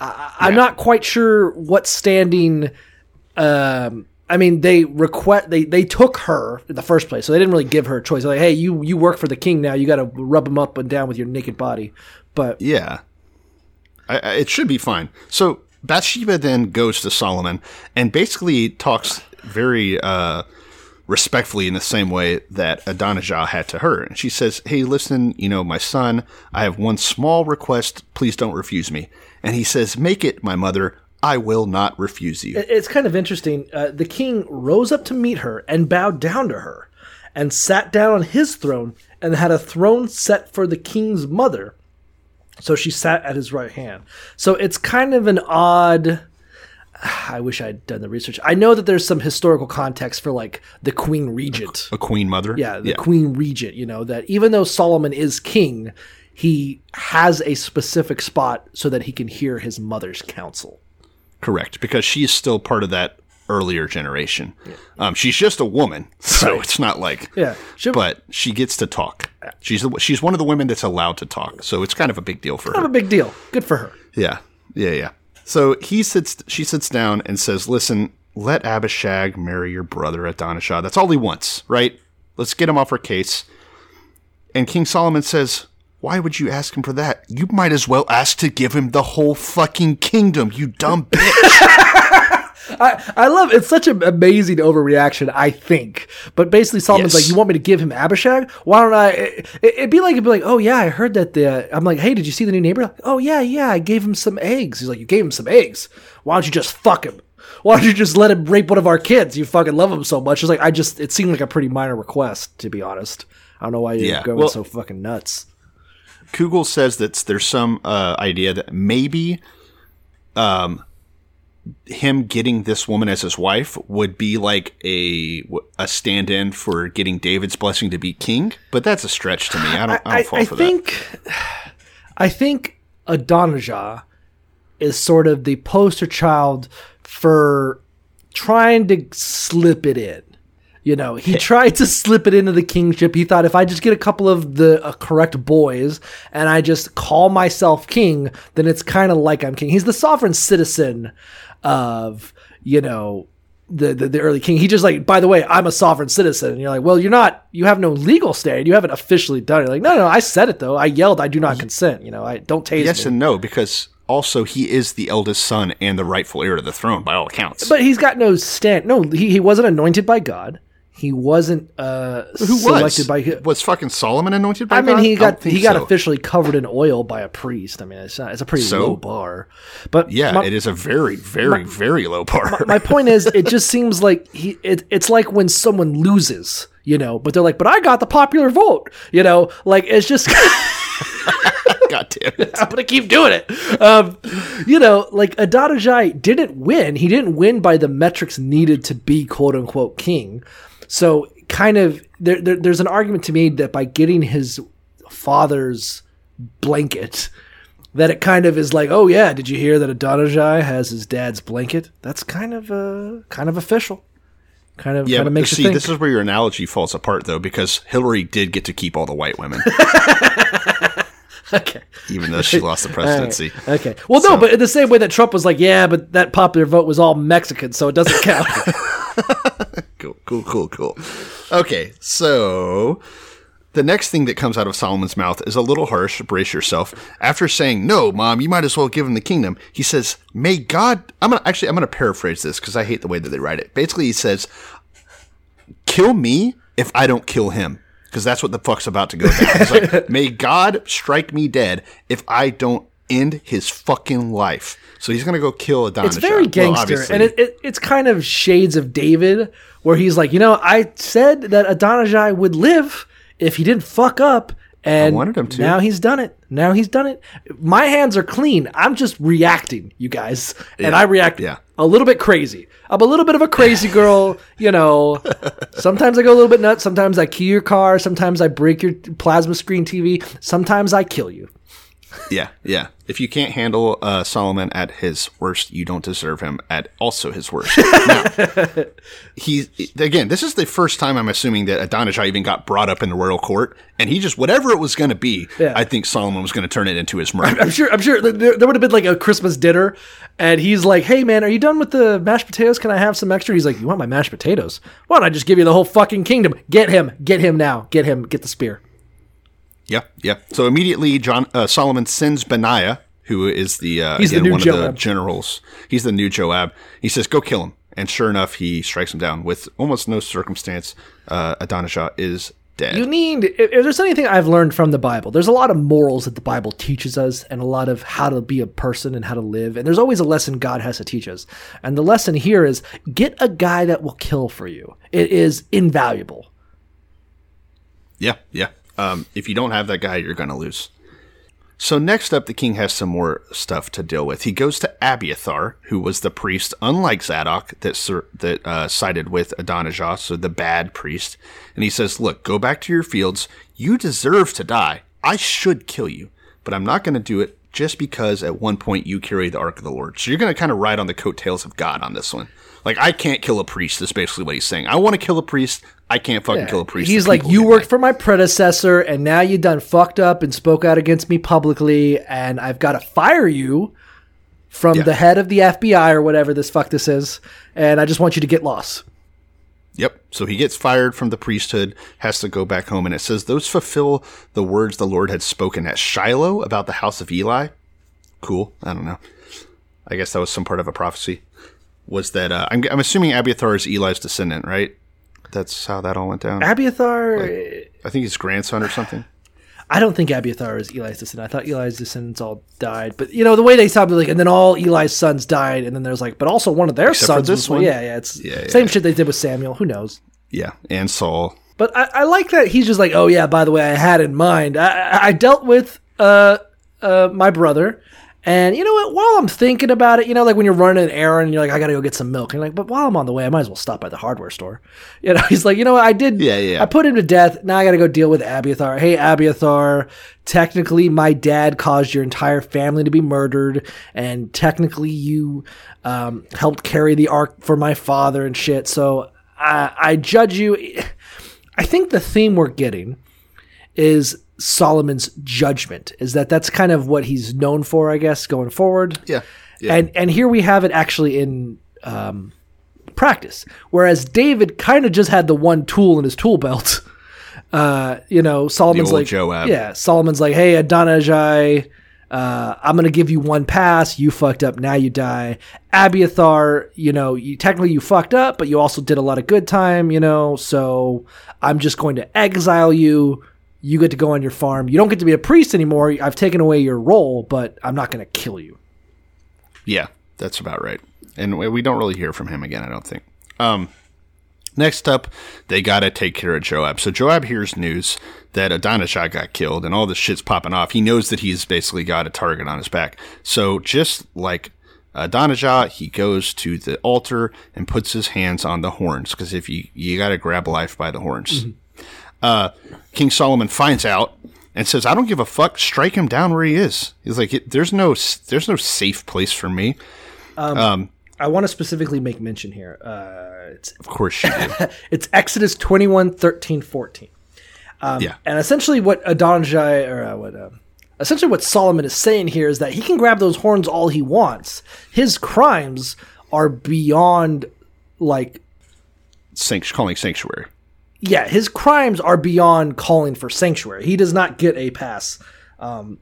I, I'm not quite sure what standing. Um, I mean, they request they they took her in the first place, so they didn't really give her a choice. They're like, hey, you you work for the king now. You got to rub him up and down with your naked body. But yeah. I, I, it should be fine. So Bathsheba then goes to Solomon and basically talks very uh, respectfully in the same way that Adonijah had to her. And she says, Hey, listen, you know, my son, I have one small request. Please don't refuse me. And he says, Make it, my mother. I will not refuse you. It's kind of interesting. Uh, the king rose up to meet her and bowed down to her and sat down on his throne and had a throne set for the king's mother. So she sat at his right hand. So it's kind of an odd. *sighs* I wish I'd done the research. I know that there's some historical context for like the queen regent. A queen mother? Yeah, the queen regent, you know, that even though Solomon is king, he has a specific spot so that he can hear his mother's counsel. Correct, because she is still part of that earlier generation. Um, she's just a woman, *laughs* so it's not like Yeah, she- but she gets to talk. She's the, she's one of the women that's allowed to talk, so it's kind of a big deal for Kind her. of a big deal. Good for her. Yeah, yeah, yeah. So he sits, she sits down and says, "Listen, let Abishag marry your brother at Adonijah. That's all he wants, right? Let's get him off her case." And King Solomon says, "Why would you ask him for that? You might as well ask to give him the whole fucking kingdom, you dumb bitch." *laughs* I, I love it's such an amazing overreaction, I think. But basically, Solomon's Yes. like, "You want me to give him Abishag? Why don't I?" It, it'd be like it'd be like, "Oh yeah, I heard that." The I'm like, "Hey, did you see the new neighbor?" Like, oh yeah, yeah, I gave him some eggs. He's like, "You gave him some eggs? Why don't you just fuck him? Why don't you just let him rape one of our kids? You fucking love him so much." It's like I just it seemed like a pretty minor request, to be honest. I don't know why you're Yeah, going well- so fucking nuts. Kugel says that there's some uh, idea that maybe um, him getting this woman as his wife would be like a a stand-in for getting David's blessing to be king, but that's a stretch to me. I don't, I, don't fall I for think, I think Adonijah is sort of the poster child for trying to slip it in. You know, he *laughs* tried to slip it into the kingship. He thought if I just get a couple of the uh, correct boys and I just call myself king, then it's kind of like I'm king. He's the sovereign citizen of, you know, the, the the early king. He just like, by the way, I'm a sovereign citizen. And you're like, well, you're not. You have no legal stand. You haven't officially done it. You're like, no, no, I said it though. I yelled, I do not consent. You know, I don't tase. Yes me. and no, because also he is the eldest son and the rightful heir to the throne by all accounts. But he's got no stand. No, he, he wasn't anointed by God. He wasn't uh, Who selected was? by. was fucking Solomon anointed by him? I mean, God? he don't got think he got so. officially covered in oil by a priest. I mean, it's not, it's a pretty So? low bar. But Yeah, my, it is a very, very, very low bar. my point is, it just seems like he. It, it's like when someone loses, you know, but they're like, "But I got the popular vote," you know, like it's just. *laughs* God damn it. I'm gonna keep doing it. Um, you know, like Adonijah didn't win. He didn't win by the metrics needed to be quote unquote king. So, kind of, there, there, there's an argument to be made that by getting his father's blanket, that it kind of is like, oh yeah, did you hear that Adonijah has his dad's blanket? That's kind of uh, kind of official. Kind of, Yeah, kind of makes see, this is where your analogy falls apart, though, because Hillary did get to keep all the white women, *laughs* okay. even though she lost the presidency. Okay. Well, no, but in the same way that Trump was like, yeah, but that popular vote was all Mexican, so it doesn't count. *laughs* *laughs* Cool, cool, cool, cool. Okay, so the next thing that comes out of Solomon's mouth is a little harsh. Brace yourself. After saying, "No, mom, you might as well give him the kingdom," he says, "May God." I'm gonna actually I'm gonna paraphrase this because I hate the way that they write it. Basically, he says, "Kill me if I don't kill him." Because that's what the fuck's about to go down. Like, *laughs* "May God strike me dead if I don't end his fucking life." So he's gonna go kill Adonijah. it's very gangster, obviously- and it, it, it's kind of shades of David, where he's like, you know, I said that Adonijah would live if he didn't fuck up, and wanted him to. now he's done it. Now he's done it. My hands are clean. I'm just reacting, you guys, and I react yeah. a little bit crazy. I'm a little bit of a crazy *laughs* girl, you know. Sometimes I go a little bit nuts. Sometimes I key your car. Sometimes I break your plasma screen TV. Sometimes I kill you. Yeah, yeah. If you can't handle uh, Solomon at his worst, you don't deserve him at also his worst. *laughs* now, he again. This is the first time I'm assuming that Adonijah even got brought up in the royal court, and he just whatever it was going to be. Yeah. I think Solomon was going to turn it into his murder. I'm sure. I'm sure there, there would have been like a Christmas dinner, and he's like, "Hey man, are you done with the mashed potatoes? Can I have some extra?" He's like, "You want my mashed potatoes? Why don't I just give you the whole fucking kingdom? Get him, get him now, get him, get the spear." Yeah, yeah. So immediately, John uh, Solomon sends Benaiah, who is the uh, He's the again, new one of the generals. He's the new Joab. He says, "Go kill him." And sure enough, he strikes him down with almost no circumstance. Uh, Adonijah is dead. You need, if there's anything I've learned from the Bible, there's a lot of morals that the Bible teaches us and a lot of how to be a person and how to live. And there's always a lesson God has to teach us. And the lesson here is get a guy that will kill for you. It is invaluable. Yeah, yeah. Um, if you don't have that guy, you're going to lose. So next up, the king has some more stuff to deal with. He goes to Abiathar, who was the priest, unlike Zadok, that that uh, sided with Adonijah, so the bad priest. And he says, "Look, go back to your fields. You deserve to die. I should kill you, but I'm not going to do it just because at one point you carry the ark of the Lord. So you're going to kind of ride on the coattails of God on this one. Like I can't kill a priest. That's basically what he's saying. I want to kill a priest. I can't fucking kill a priest. He's like, you worked that." for my predecessor, and now you done fucked up and spoke out against me publicly, and I've got to fire you from Yeah. the head of the FBI or whatever this fuck this is, and I just want you to get lost. Yep. So he gets fired from the priesthood, has to go back home, and it says those fulfill the words the Lord had spoken at Shiloh about the house of Eli. Cool. I don't know. I guess that was some part of a prophecy. Was that uh, I'm, I'm assuming Abiathar is Eli's descendant, right? That's how that all went down. Abiathar, I think his grandson or something. I don't think Abiathar is Eli's descendant. I thought Eli's descendants all died, but you know the way they stopped like, and then all Eli's sons died, and then there's like, but also one of their Except sons. this was, one? Yeah, yeah, it's Yeah, yeah, same yeah. shit they did with Samuel. Who knows? Yeah, and Saul. But I, I like that he's just like, oh yeah, by the way, I had in mind. I, I- I dealt with uh, uh, my brother, and you know what? While I'm thinking about it, you know, like when you're running an errand, and you're like, I gotta go get some milk, and you're like, but while I'm on the way, I might as well stop by the hardware store. *laughs* You know, he's like, you know what? I did. Yeah, yeah. I put him to death. Now I gotta go deal with Abiathar. Hey, Abiathar. Technically, my dad caused your entire family to be murdered, and technically, you um, helped carry the ark for my father and shit. So I, I judge you. *sighs* I think the theme we're getting is Solomon's judgment. Is that that's kind of what he's known for, I guess, going forward. Yeah. Yeah. And and here we have it actually in um, practice, whereas David kind of just had the one tool in his tool belt. *laughs* Uh, you know, Solomon's like, Joab. yeah, Solomon's like, hey, Adonijah, uh, I'm gonna give you one pass. You fucked up, now you die. Abiathar, you know, you technically you fucked up, but you also did a lot of good time, you know. So I'm just going to exile you. You get to go on your farm. You don't get to be a priest anymore. I've taken away your role, but I'm not going to kill you. Yeah, that's about right. And we don't really hear from him again, I don't think. Um, next up, they got to take care of Joab. So Joab hears news that Adonijah got killed and all this shit's popping off. He knows that he's basically got a target on his back. So just like Adonijah, he goes to the altar and puts his hands on the horns because if you you got to grab life by the horns. Uh, King Solomon finds out and says, "I don't give a fuck. Strike him down where he is." He's like, "There's no, there's no safe place for me." um I want to specifically make mention here. Uh, it's Of course you do. *laughs* it's Exodus 21, 13, 14. Um, yeah, And essentially, what Adonijah, or uh, what, uh, essentially what Solomon is saying here is that he can grab those horns all he wants. His crimes are beyond, like, Sanct- calling sanctuary. Yeah, his crimes are beyond calling for sanctuary. He does not get a pass. Um,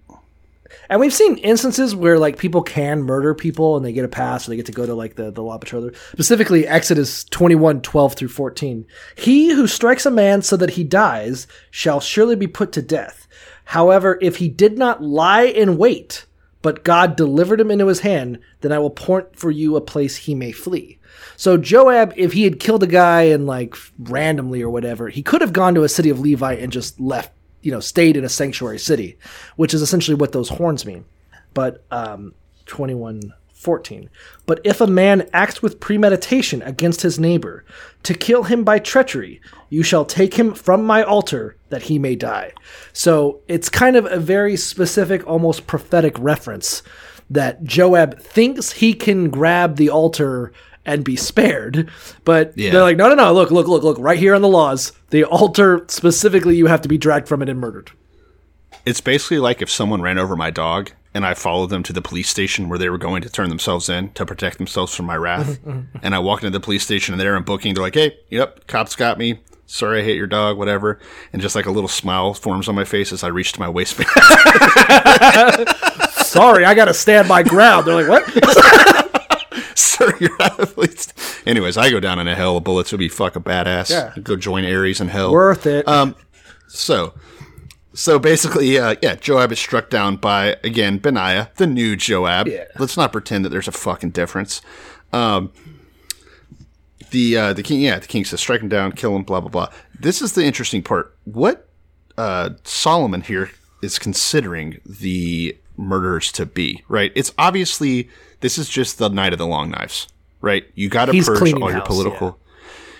and we've seen instances where like people can murder people and they get a pass or they get to go to like the, the law patroller. Specifically Exodus 21, 12 through 14. He who strikes a man so that he dies shall surely be put to death. However, if he did not lie in wait, but God delivered him into his hand, then I will point for you a place he may flee. So Joab, if he had killed a guy and like randomly or whatever, he could have gone to a city of Levi and just left, you know, stayed in a sanctuary city, which is essentially what those horns mean. But um, 21 14. But if a man acts with premeditation against his neighbor to kill him by treachery, you shall take him from my altar that he may die. So it's kind of a very specific, almost prophetic reference that Joab thinks he can grab the altar and be spared. But Yeah. they're like, no, no, no, look, look, look, look, right here on the laws. The altar specifically, you have to be dragged from it and murdered. It's basically like if someone ran over my dog and I followed them to the police station where they were going to turn themselves in to protect themselves from my wrath. *laughs* Mm-hmm, mm-hmm. and I walk into the police station and they're in booking. They're like, hey, yep, cops got me. Sorry, I hate your dog, whatever. And just like a little smile forms on my face as I reach to my waistband. *laughs* Sorry, I got to stand my ground. They're like, what? *laughs* Sir, you're out of police. Anyways, I go down in a hell of bullets. Would be fucking badass. Yeah. Go join Ares in hell. Worth it. Um, so, so basically, uh, yeah, Joab is struck down by again Benaiah, the new Joab. Yeah. Let's not pretend that there's a fucking difference. Um, the uh, the king, yeah, the king says strike him down, kill him, blah blah blah. This is the interesting part. What uh, Solomon here is considering the murderers to be, right? It's obviously this is just the night of the long knives, right? You got to purge all your house, political.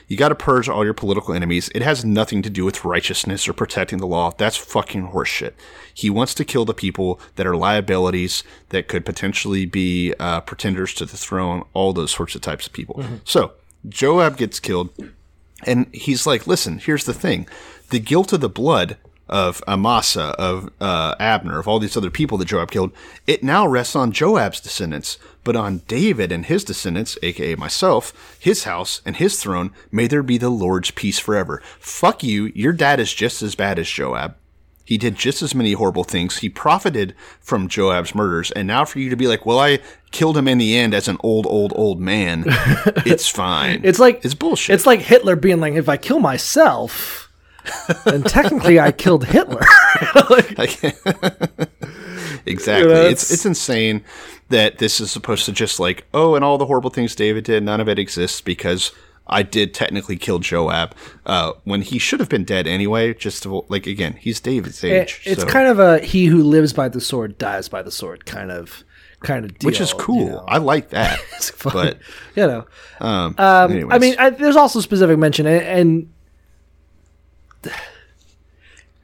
You got to purge all your political enemies. It has nothing to do with righteousness or protecting the law. That's fucking horseshit. He wants to kill the people that are liabilities that could potentially be uh, pretenders to the throne, all those sorts of types of people. So Joab gets killed, and he's like, listen, here's the thing. The guilt of the blood of Amasa, of uh, Abner, of all these other people that Joab killed, it now rests on Joab's descendants. But on David and his descendants, aka myself, his house, and his throne, may there be the Lord's peace forever. Fuck you, your dad is just as bad as Joab. He did just as many horrible things. He profited from Joab's murders. And now for you to be like, well, I killed him in the end as an old, old, old man, *laughs* it's fine. It's like it's bullshit. It's like Hitler being like, if I kill myself, then technically I killed Hitler. *laughs* *laughs* exactly. You know, it's it's- it's insane that this is supposed to just like, oh, and all the horrible things David did, none of it exists because I did technically kill Joab uh, when he should have been dead anyway. Just to, like again, he's David's It- age, it's so- kind of a he who lives by the sword dies by the sword kind of kind of deal. which is cool. you know. I like that. *laughs* fun. but you know. um, Um, I mean, I, there's also specific mention, and, and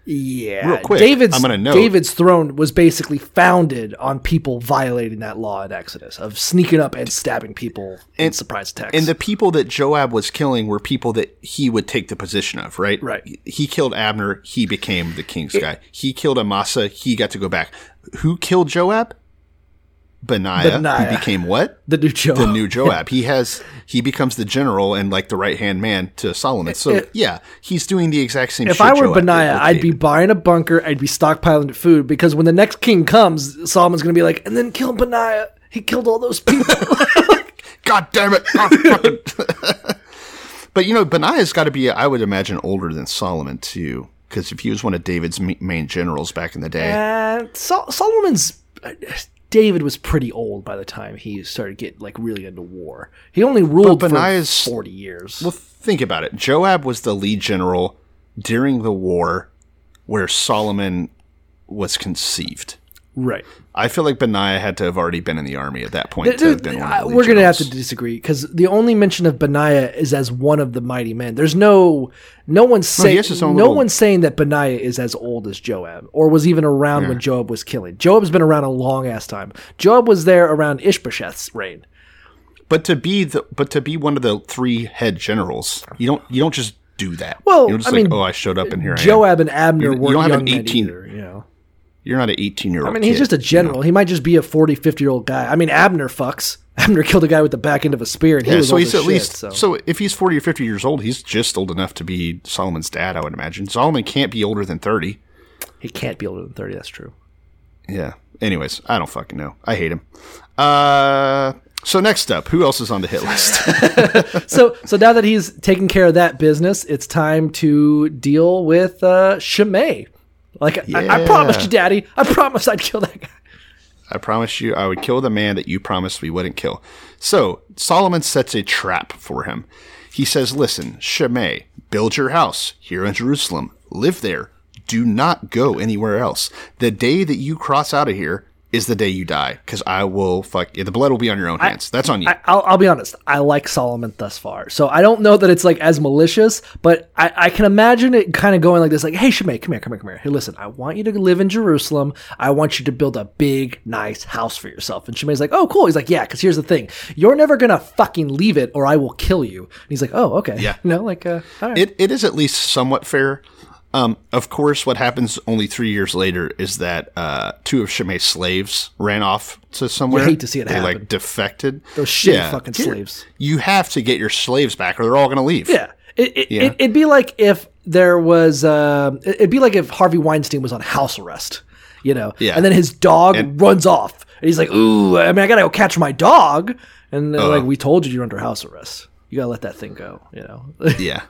yeah, Real quick, David's I'm gonna note- David's throne was basically founded on people violating that law in Exodus of sneaking up and stabbing people in surprise attacks. And the people that Joab was killing were people that he would take the position of, right? Right. He killed Abner, he became the king's guy. He killed Amasa, he got to go back. Who killed Joab? Benaiah, Benaiah. who became what? *laughs* the new Joab. The new Joab. He *laughs* has he becomes the general and like the right hand man to Solomon. So yeah, he's doing the exact same. If I were Joab Benaiah, I'd be buying a bunker. I'd be stockpiling food because when the next king comes, Solomon's going to be like, and then kill Benaiah. He killed all those people. *laughs* God damn it! Fucking- but you know, Benaiah's got to be, I would imagine, older than Solomon too, because if he was one of David's main generals back in the day, And Sol- Solomon's David was pretty old by the time he started getting like really into war. He only ruled for Benaiah's- forty years. Well, think about it. Joab was the lead general during the war where Solomon was conceived. Right. I feel like Benaiah had to have already been in the army at that point to have been one of the lead we're going to have to disagree because the only mention of Benaiah is as one of the mighty men. There's no no one's saying no little- one's saying that Benaiah is as old as Joab or was even around when Joab was killing. Joab's been around a long ass time. Joab was there around Ishbosheth's reign. But to be the but to be one of the three head generals, you don't you don't just do that. Well, you don't just I like, mean, oh, I showed up in here I am. Joab and Abner You- you don't have young an 18 either, you know. You're not an 18 year old. I mean, he's just a general. He might just be a 40, 50 year old guy. I mean, Abner fucks. *laughs* Abner killed a guy with the back end of a spear, and he Yeah, was so he's at shit, least so. so. if he's 40 or 50 years old, he's just old enough to be Solomon's dad, I would imagine. Solomon can't be older than 30. he can't be older than thirty. That's true. Yeah. Anyways, I don't fucking know. I hate him. Uh, so next up, who else is on the hit list? *laughs* *laughs* So, so now that he's taken care of that business, it's time to deal with uh, Shimei. Like I, I promised you, Daddy. I promised I'd kill that guy. I promised you I would kill the man that you promised we wouldn't kill. So Solomon sets a trap for him. He says, Listen, Shimei, build your house here in Jerusalem. Live there. Do not go anywhere else. The day that you cross out of here is the day you die, because I will fuck the blood will be on your own hands. That's on you. I, I'll, I'll be honest. I like Solomon thus far, so I don't know that it's like as malicious, but I, I can imagine it kind of going like this: like, "Hey, Shimei, come here, come here, come here. Hey, listen, I want you to live in Jerusalem. I want you to build a big, nice house for yourself." And Shimei's like, "Oh, cool." He's like, "Yeah, because here's the thing: you're never gonna fucking leave it, or I will kill you." And he's like, "Oh, okay, Yeah. *laughs* you know, like, uh, all right." it, it is at least somewhat fair. Um, of course, what happens only three years later is that uh, two of Shimei's slaves ran off to somewhere. hate to see it they happen. like defected. Those shitty fucking Here, slaves. You have to get your slaves back, or they're all going to leave. Yeah. It, it, Yeah. It, it'd be like if there was, it- it'd be like if Harvey Weinstein was on house arrest, you know, Yeah. and then his dog And- runs off, and he's like, "Ooh, I mean, I gotta go catch my dog," and they're Uh. like, "We told you you're under house arrest." You gotta let that thing go. You know. *laughs* Yeah.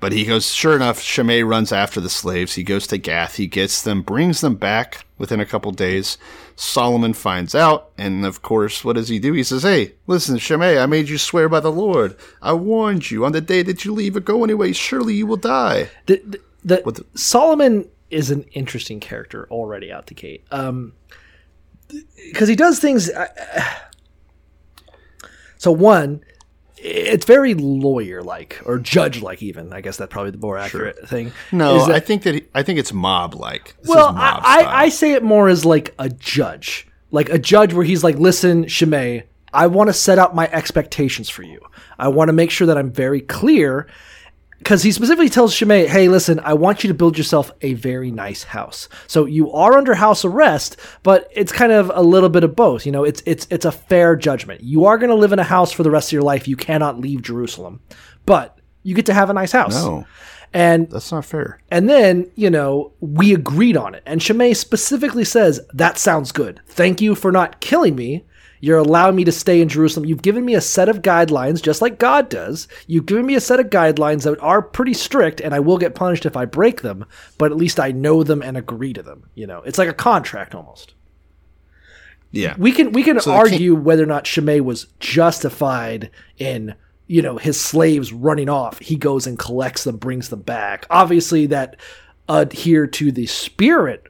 But he goes, sure enough, Shimei runs after the slaves. He goes to Gath. He gets them, brings them back within a couple days. Solomon finds out. And of course, what does he do? He says, Hey, listen, Shimei, I made you swear by the Lord. I warned you on the day that you leave or go anyway, surely you will die. the, the, the, Solomon is an interesting character already out the gate. Um, because he does things. Uh, so one, it's very lawyer like or judge like. Even I guess that's probably the more accurate thing. No, that- I think that he, I think it's mob like. well, I, I, I say it more as like a judge, like a judge where he's like, listen, Shimei, I want to set out my expectations for you. I want to make sure that I'm very clear. Because he specifically tells Shimei, hey, listen, I want you to build yourself a very nice house. So you are under house arrest, but it's kind of a little bit of both. You know, it's it's it's a fair judgment. You are going to live in a house for the rest of your life. You cannot leave Jerusalem, but you get to have a nice house. no, And that's not fair. and then, you know, we agreed on it. And Shimei specifically says, That sounds good. Thank you for not killing me. You're allowing me to stay in Jerusalem. You've given me a set of guidelines, just like God does. You've given me a set of guidelines that are pretty strict, and I will get punished if I break them, but at least I know them and agree to them. You know, it's like a contract almost. Yeah. We can we can So argue whether or not Shimei was justified in you know his slaves running off. He goes and collects them, brings them back. Obviously, that adhere to the spirit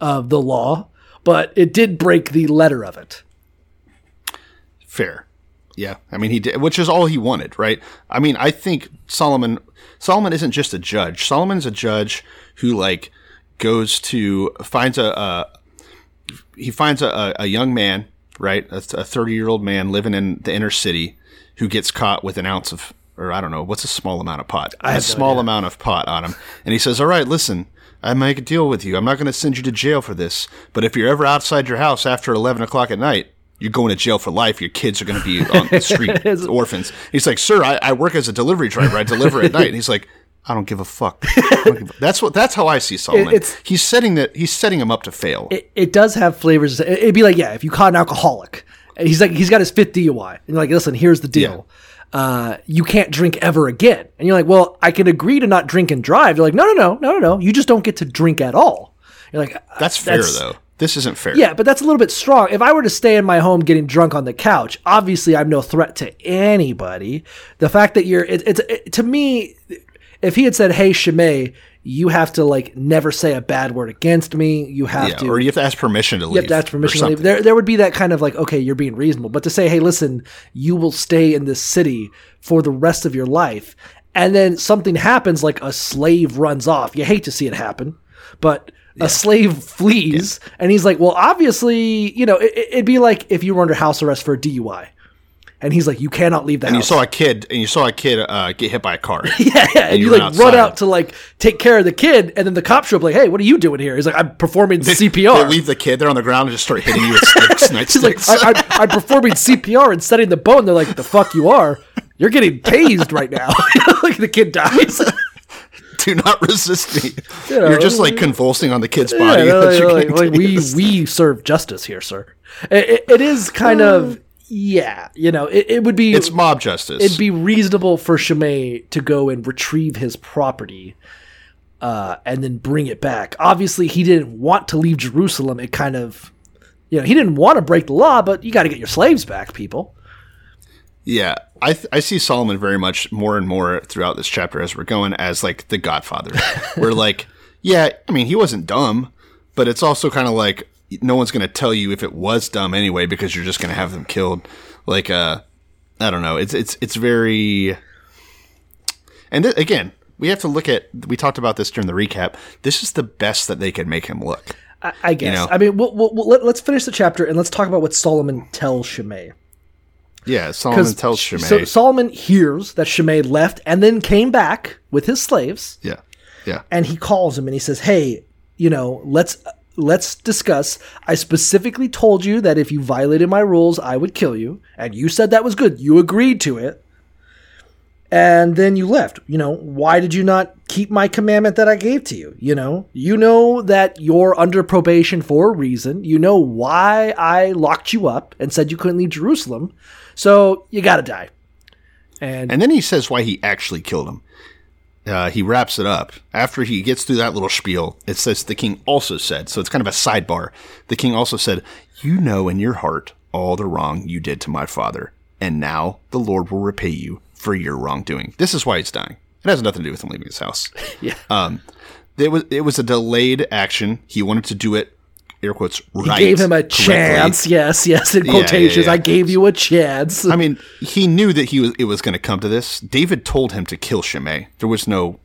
of the law, but it did break the letter of it. Fair. Yeah. I mean, he did, which is all he wanted, right? I mean, I think Solomon, Solomon isn't just a judge. Solomon's a judge who like goes to, finds a, a he finds a, a young man, right? A 30 year old man living in the inner city who gets caught with an ounce of, or I don't know, what's a small amount of pot? a small idea. amount of pot on him. And he says, all right, listen, I make a deal with you. I'm not going to send you to jail for this, but if you're ever outside your house after 11 o'clock at night, you're going to jail for life. Your kids are going to be on the *laughs* street, orphans. He's like, sir, I, I work as a delivery driver. I deliver at night. And he's like, I don't give a fuck. Give a-" That's what. That's how I see Solomon. it's- he's setting that. He's setting him up to fail. It, it does have flavors. It- It'd be like, yeah, if you caught an alcoholic, and he's like, he's got his fifth DUI, and you're like, listen, here's the deal. Uh, you can't drink ever again. And you're like, well, I can agree to not drink and drive. You're like, no, no, no, no, no, no. You just don't get to drink at all. You're like, that's fair though. This isn't fair. Yeah, but that's a little bit strong. If I were to stay in my home getting drunk on the couch, obviously I'm no threat to anybody. The fact that you're, it, it's it, to me, if he had said, "Hey, Shimei, you have to like never say a bad word against me. You have Yeah, to, or you have to ask permission to leave. you have to ask permission to leave. There, there would be that kind of like, okay, you're being reasonable. But to say, hey, listen, you will stay in this city for the rest of your life, and then something happens, like a slave runs off. You hate to see it happen, but a slave flees, and he's like, well, obviously, you know, it, it'd be like if you were under house arrest for a DUI. And he's like, you cannot leave that." And you saw a kid, and you saw a kid uh, get hit by a car. *laughs* yeah, yeah. And, you you like run out to like take care of the kid, and then the cops show up like, hey, what are you doing here? He's like, I'm performing CPR. They leave the kid there on the ground and just start hitting you with sticks, *laughs* He's like. I, I, I'm performing CPR and setting the bone. They're like, the fuck you are? You're getting tased right now. *laughs* like the kid dies. *laughs* Do not resist me. You know, You're just like convulsing on the kid's body. *laughs* they're like- like- like, we we serve justice here, sir. It, it- it is kind of yeah. You know, it, it would be It's mob justice. it'd be reasonable for Shimei to go and retrieve his property. Uh, and then bring it back. Obviously, he didn't want to leave Jerusalem. It kind of, you know, he didn't want to break the law, but you got to get your slaves back, people. Yeah, I th- I see Solomon very much more and more throughout this chapter as we're going as like the Godfather. *laughs* We're like, yeah, I mean he wasn't dumb, but it's also kind of like no one's going to tell you if it was dumb anyway because you're just going to have them killed. Like, uh, I don't know. It's it's it's very. And th- again, we have to look at. We talked about this during the recap. This is the best that they could make him look. I, I guess. know. I mean, we'll, we'll, we'll, let, let's finish the chapter and let's talk about what Solomon tells Shimei. Yeah, Solomon tells Shimei. So Solomon hears that Shimei left and then came back with his slaves, yeah, yeah. and he calls him and he says, "Hey, you know, let's let's discuss. I specifically told you that if you violated my rules, I would kill you, and you said that was good. You agreed to it." And then you left. You know, why did you not keep my commandment that I gave to you? You know, you know that you're under probation for a reason. You know why I locked you up and said you couldn't leave Jerusalem. So you got to die. And, And then he says why he actually killed him. Uh, he wraps it up. After he gets through that little spiel, it says the king also said, so it's kind of a sidebar. The king also said, You know in your heart all the wrong you did to my father, and now the Lord will repay you for your wrongdoing. This is why he's dying. It has nothing to do with him leaving his house. *laughs* yeah, Um, it was it was a delayed action. He wanted to do it, air quotes, he gave him a correctly. chance. Yes, yes, in Yeah, yeah, quotations. yeah. I gave you a chance. I mean, he knew that he was it was going to come to this. David told him to kill Shimei. There was no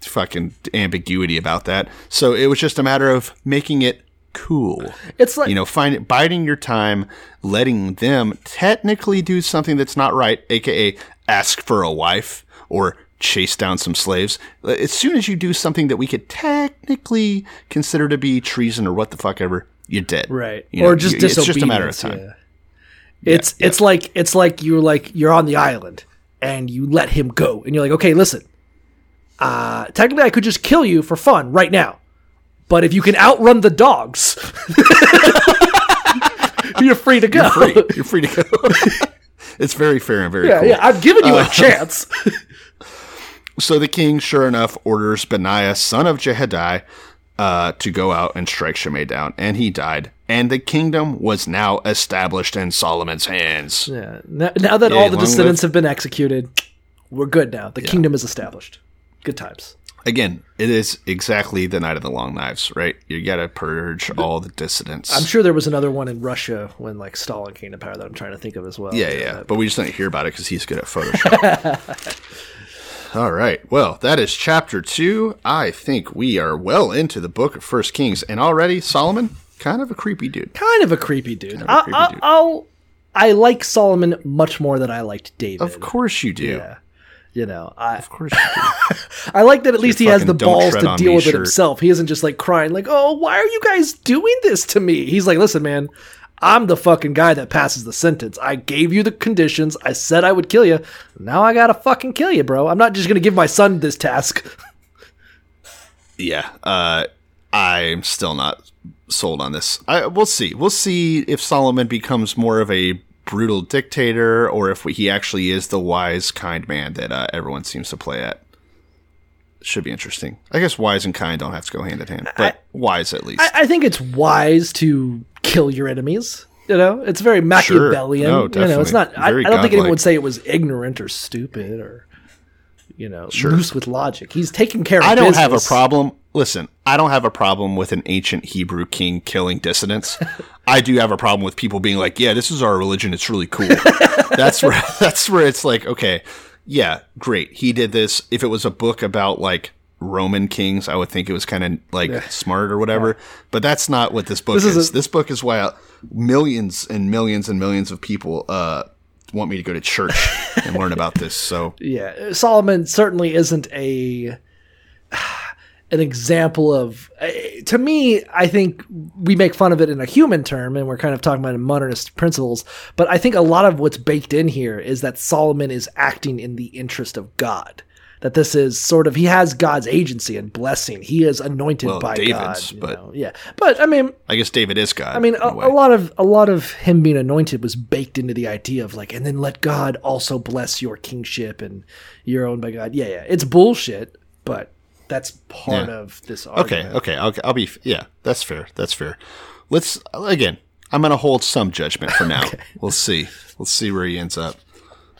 fucking ambiguity about that. So it was just a matter of making it cool. it's like You know, find it, biding your time, letting them technically do something that's not right, aka ask for a wife or chase down some slaves. As soon as you do something that we could technically consider to be treason or what the fuck ever, you're dead. right You know, or just you- disobedience. It's just a matter of time. yeah. It's it's like it's like you're like you're on the island and you let him go and you're like, okay, listen. Uh, technically, I could just kill you for fun right now, but if you can outrun the dogs, *laughs* you're free to go. free. You're free to go. *laughs* it's very fair and very Yeah, cool. yeah, I've given you Uh, a *laughs* chance. So the king, sure enough, orders Benaiah, son of Jehoiada, uh, to go out and strike Shimei down, and he died. And the kingdom was now established in Solomon's hands. yeah. Now, now that Yeah, all the descendants live- have been executed, we're good now. The kingdom is established. Good times. Again, it is exactly the night of the long knives, right? You gotta purge all the dissidents. I'm sure there was another one in Russia when like Stalin came to power that I'm trying to think of as well. Yeah, yeah. But we just didn't hear about it because he's good at Photoshop. *laughs* All right. Well, that is chapter two. I think we are well into the book of First Kings, and already Solomon, kind of a creepy dude. kind of a creepy dude. of a I, creepy I, dude. I like Solomon much more than I liked David. Of course you do. Yeah. You know, I Of course you do. *laughs* I like that at least he has the balls to deal with it himself. He isn't just like crying like, "Oh, why are you guys doing this to me?" He's like, "Listen, man, I'm the fucking guy that passes the sentence. I gave you the conditions. I said I would kill you. Now I gotta fucking kill you, bro. I'm not just gonna give my son this task." *laughs* yeah. Uh, I'm still not sold on this. I, we'll see. We'll see if Solomon becomes more of a brutal dictator or if he actually is the wise, kind man that uh, everyone seems to play at. Should be interesting. I guess wise and kind don't have to go hand in hand, but wise at least. I, I think it's wise to kill your enemies. You know, it's very Machiavellian. No, you know, it's not. I, I don't think anyone would say it was ignorant or stupid or, you know, loose with logic. He's taking care of. I don't have a problem. Listen, I don't have a problem with an ancient Hebrew king killing dissidents. *laughs* I do have a problem with people being like, "Yeah, this is our religion. It's really cool." *laughs* that's where *laughs* that's where it's like, okay, yeah, great. He did this. If it was a book about like Roman kings, I would think it was kind of like smart or whatever. But that's not what this book This is. is a- this book is why millions and millions and millions of people uh, want me to go to church *laughs* and learn about this. So Yeah, Solomon certainly isn't a *sighs* an example of. To me, I think we make fun of it in a human term, and we're kind of talking about modernist principles. But I think a lot of what's baked in here is that Solomon is acting in the interest of God. That this is sort of he has God's agency and blessing. He is anointed Well, by David's, God. but- know? yeah, but I mean, I guess David is God. I mean, a, a a lot of a lot of him being anointed was baked into the idea of like, and then let God also bless your kingship and you're owned by God. Yeah, yeah, it's bullshit, but that's part Yeah. of this Okay, argument. okay, I'll, I'll be. Yeah, that's fair. That's fair. Let's again. I'm gonna hold some judgment for now. *laughs* We'll see. We'll see where he ends up.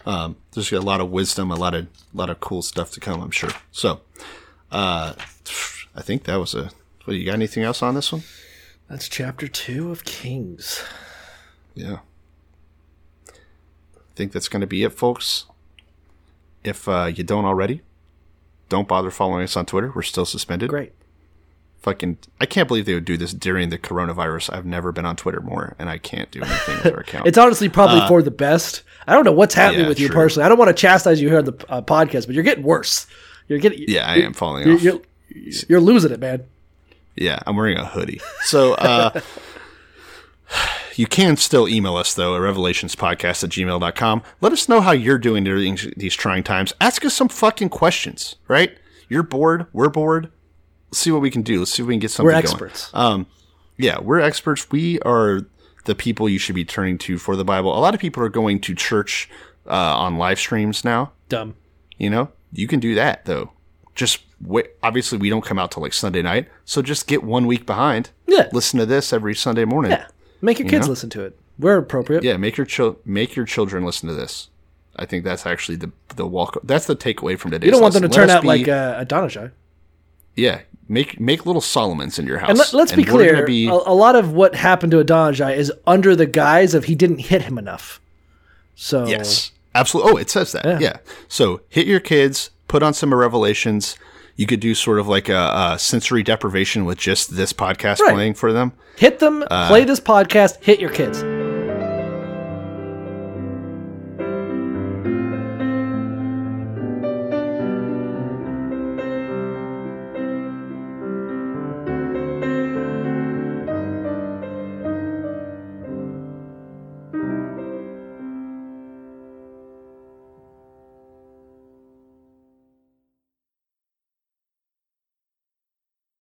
Um, there's a lot of wisdom, a lot of a lot of cool stuff to come. I'm sure. So, uh, I think that was a. Well, you got? Anything else on this one? That's chapter two of Kings. Yeah. I think that's gonna be it, folks. If uh, you don't already, don't bother following us on Twitter. We're still suspended. Great. fucking I can't believe they would do this during the coronavirus. I've never been on Twitter more and I can't do anything with our *laughs* account. It's honestly probably for the best. I don't know what's happening yeah, with you true. personally. I don't want to chastise you here on the uh, podcast, but you're getting worse. You're getting yeah, I am falling You're, off. you're, you're losing it, man. yeah, I'm wearing a hoodie. So uh *laughs* you can still email us though at revelationspodcast at gmail.com. Let us know how you're doing during these trying times. Ask us some fucking questions, right? You're bored, we're bored. Let's see what we can do. Let's see if we can get something We're going. experts. Um, yeah, we're experts. We are the people you should be turning to for the Bible. A lot of people are going to church uh, on live streams now. Dumb. You know, you can do that though. Just wait. Obviously, we don't come out till like Sunday night, so just get one week behind. Yeah. Listen to this every Sunday morning. Yeah. Make your kids know? listen to it. We're appropriate. Yeah, make your chil- make your children listen to this. I think that's actually the the walk. That's the takeaway from today. You don't want them to turn out like uh, Adonijah. yeah. Make make little Solomons in your house. And let, us be clear, be- a, a lot of what happened to a Adonijah is under the guise of he didn't hit him enough. So Yes, absolutely. Oh, it says that. Yeah. Yeah. So hit your kids. Put on some Revelations. You could do sort of like a, a sensory deprivation with just this podcast Right. playing for them. hit them, Uh, play this podcast, hit your kids.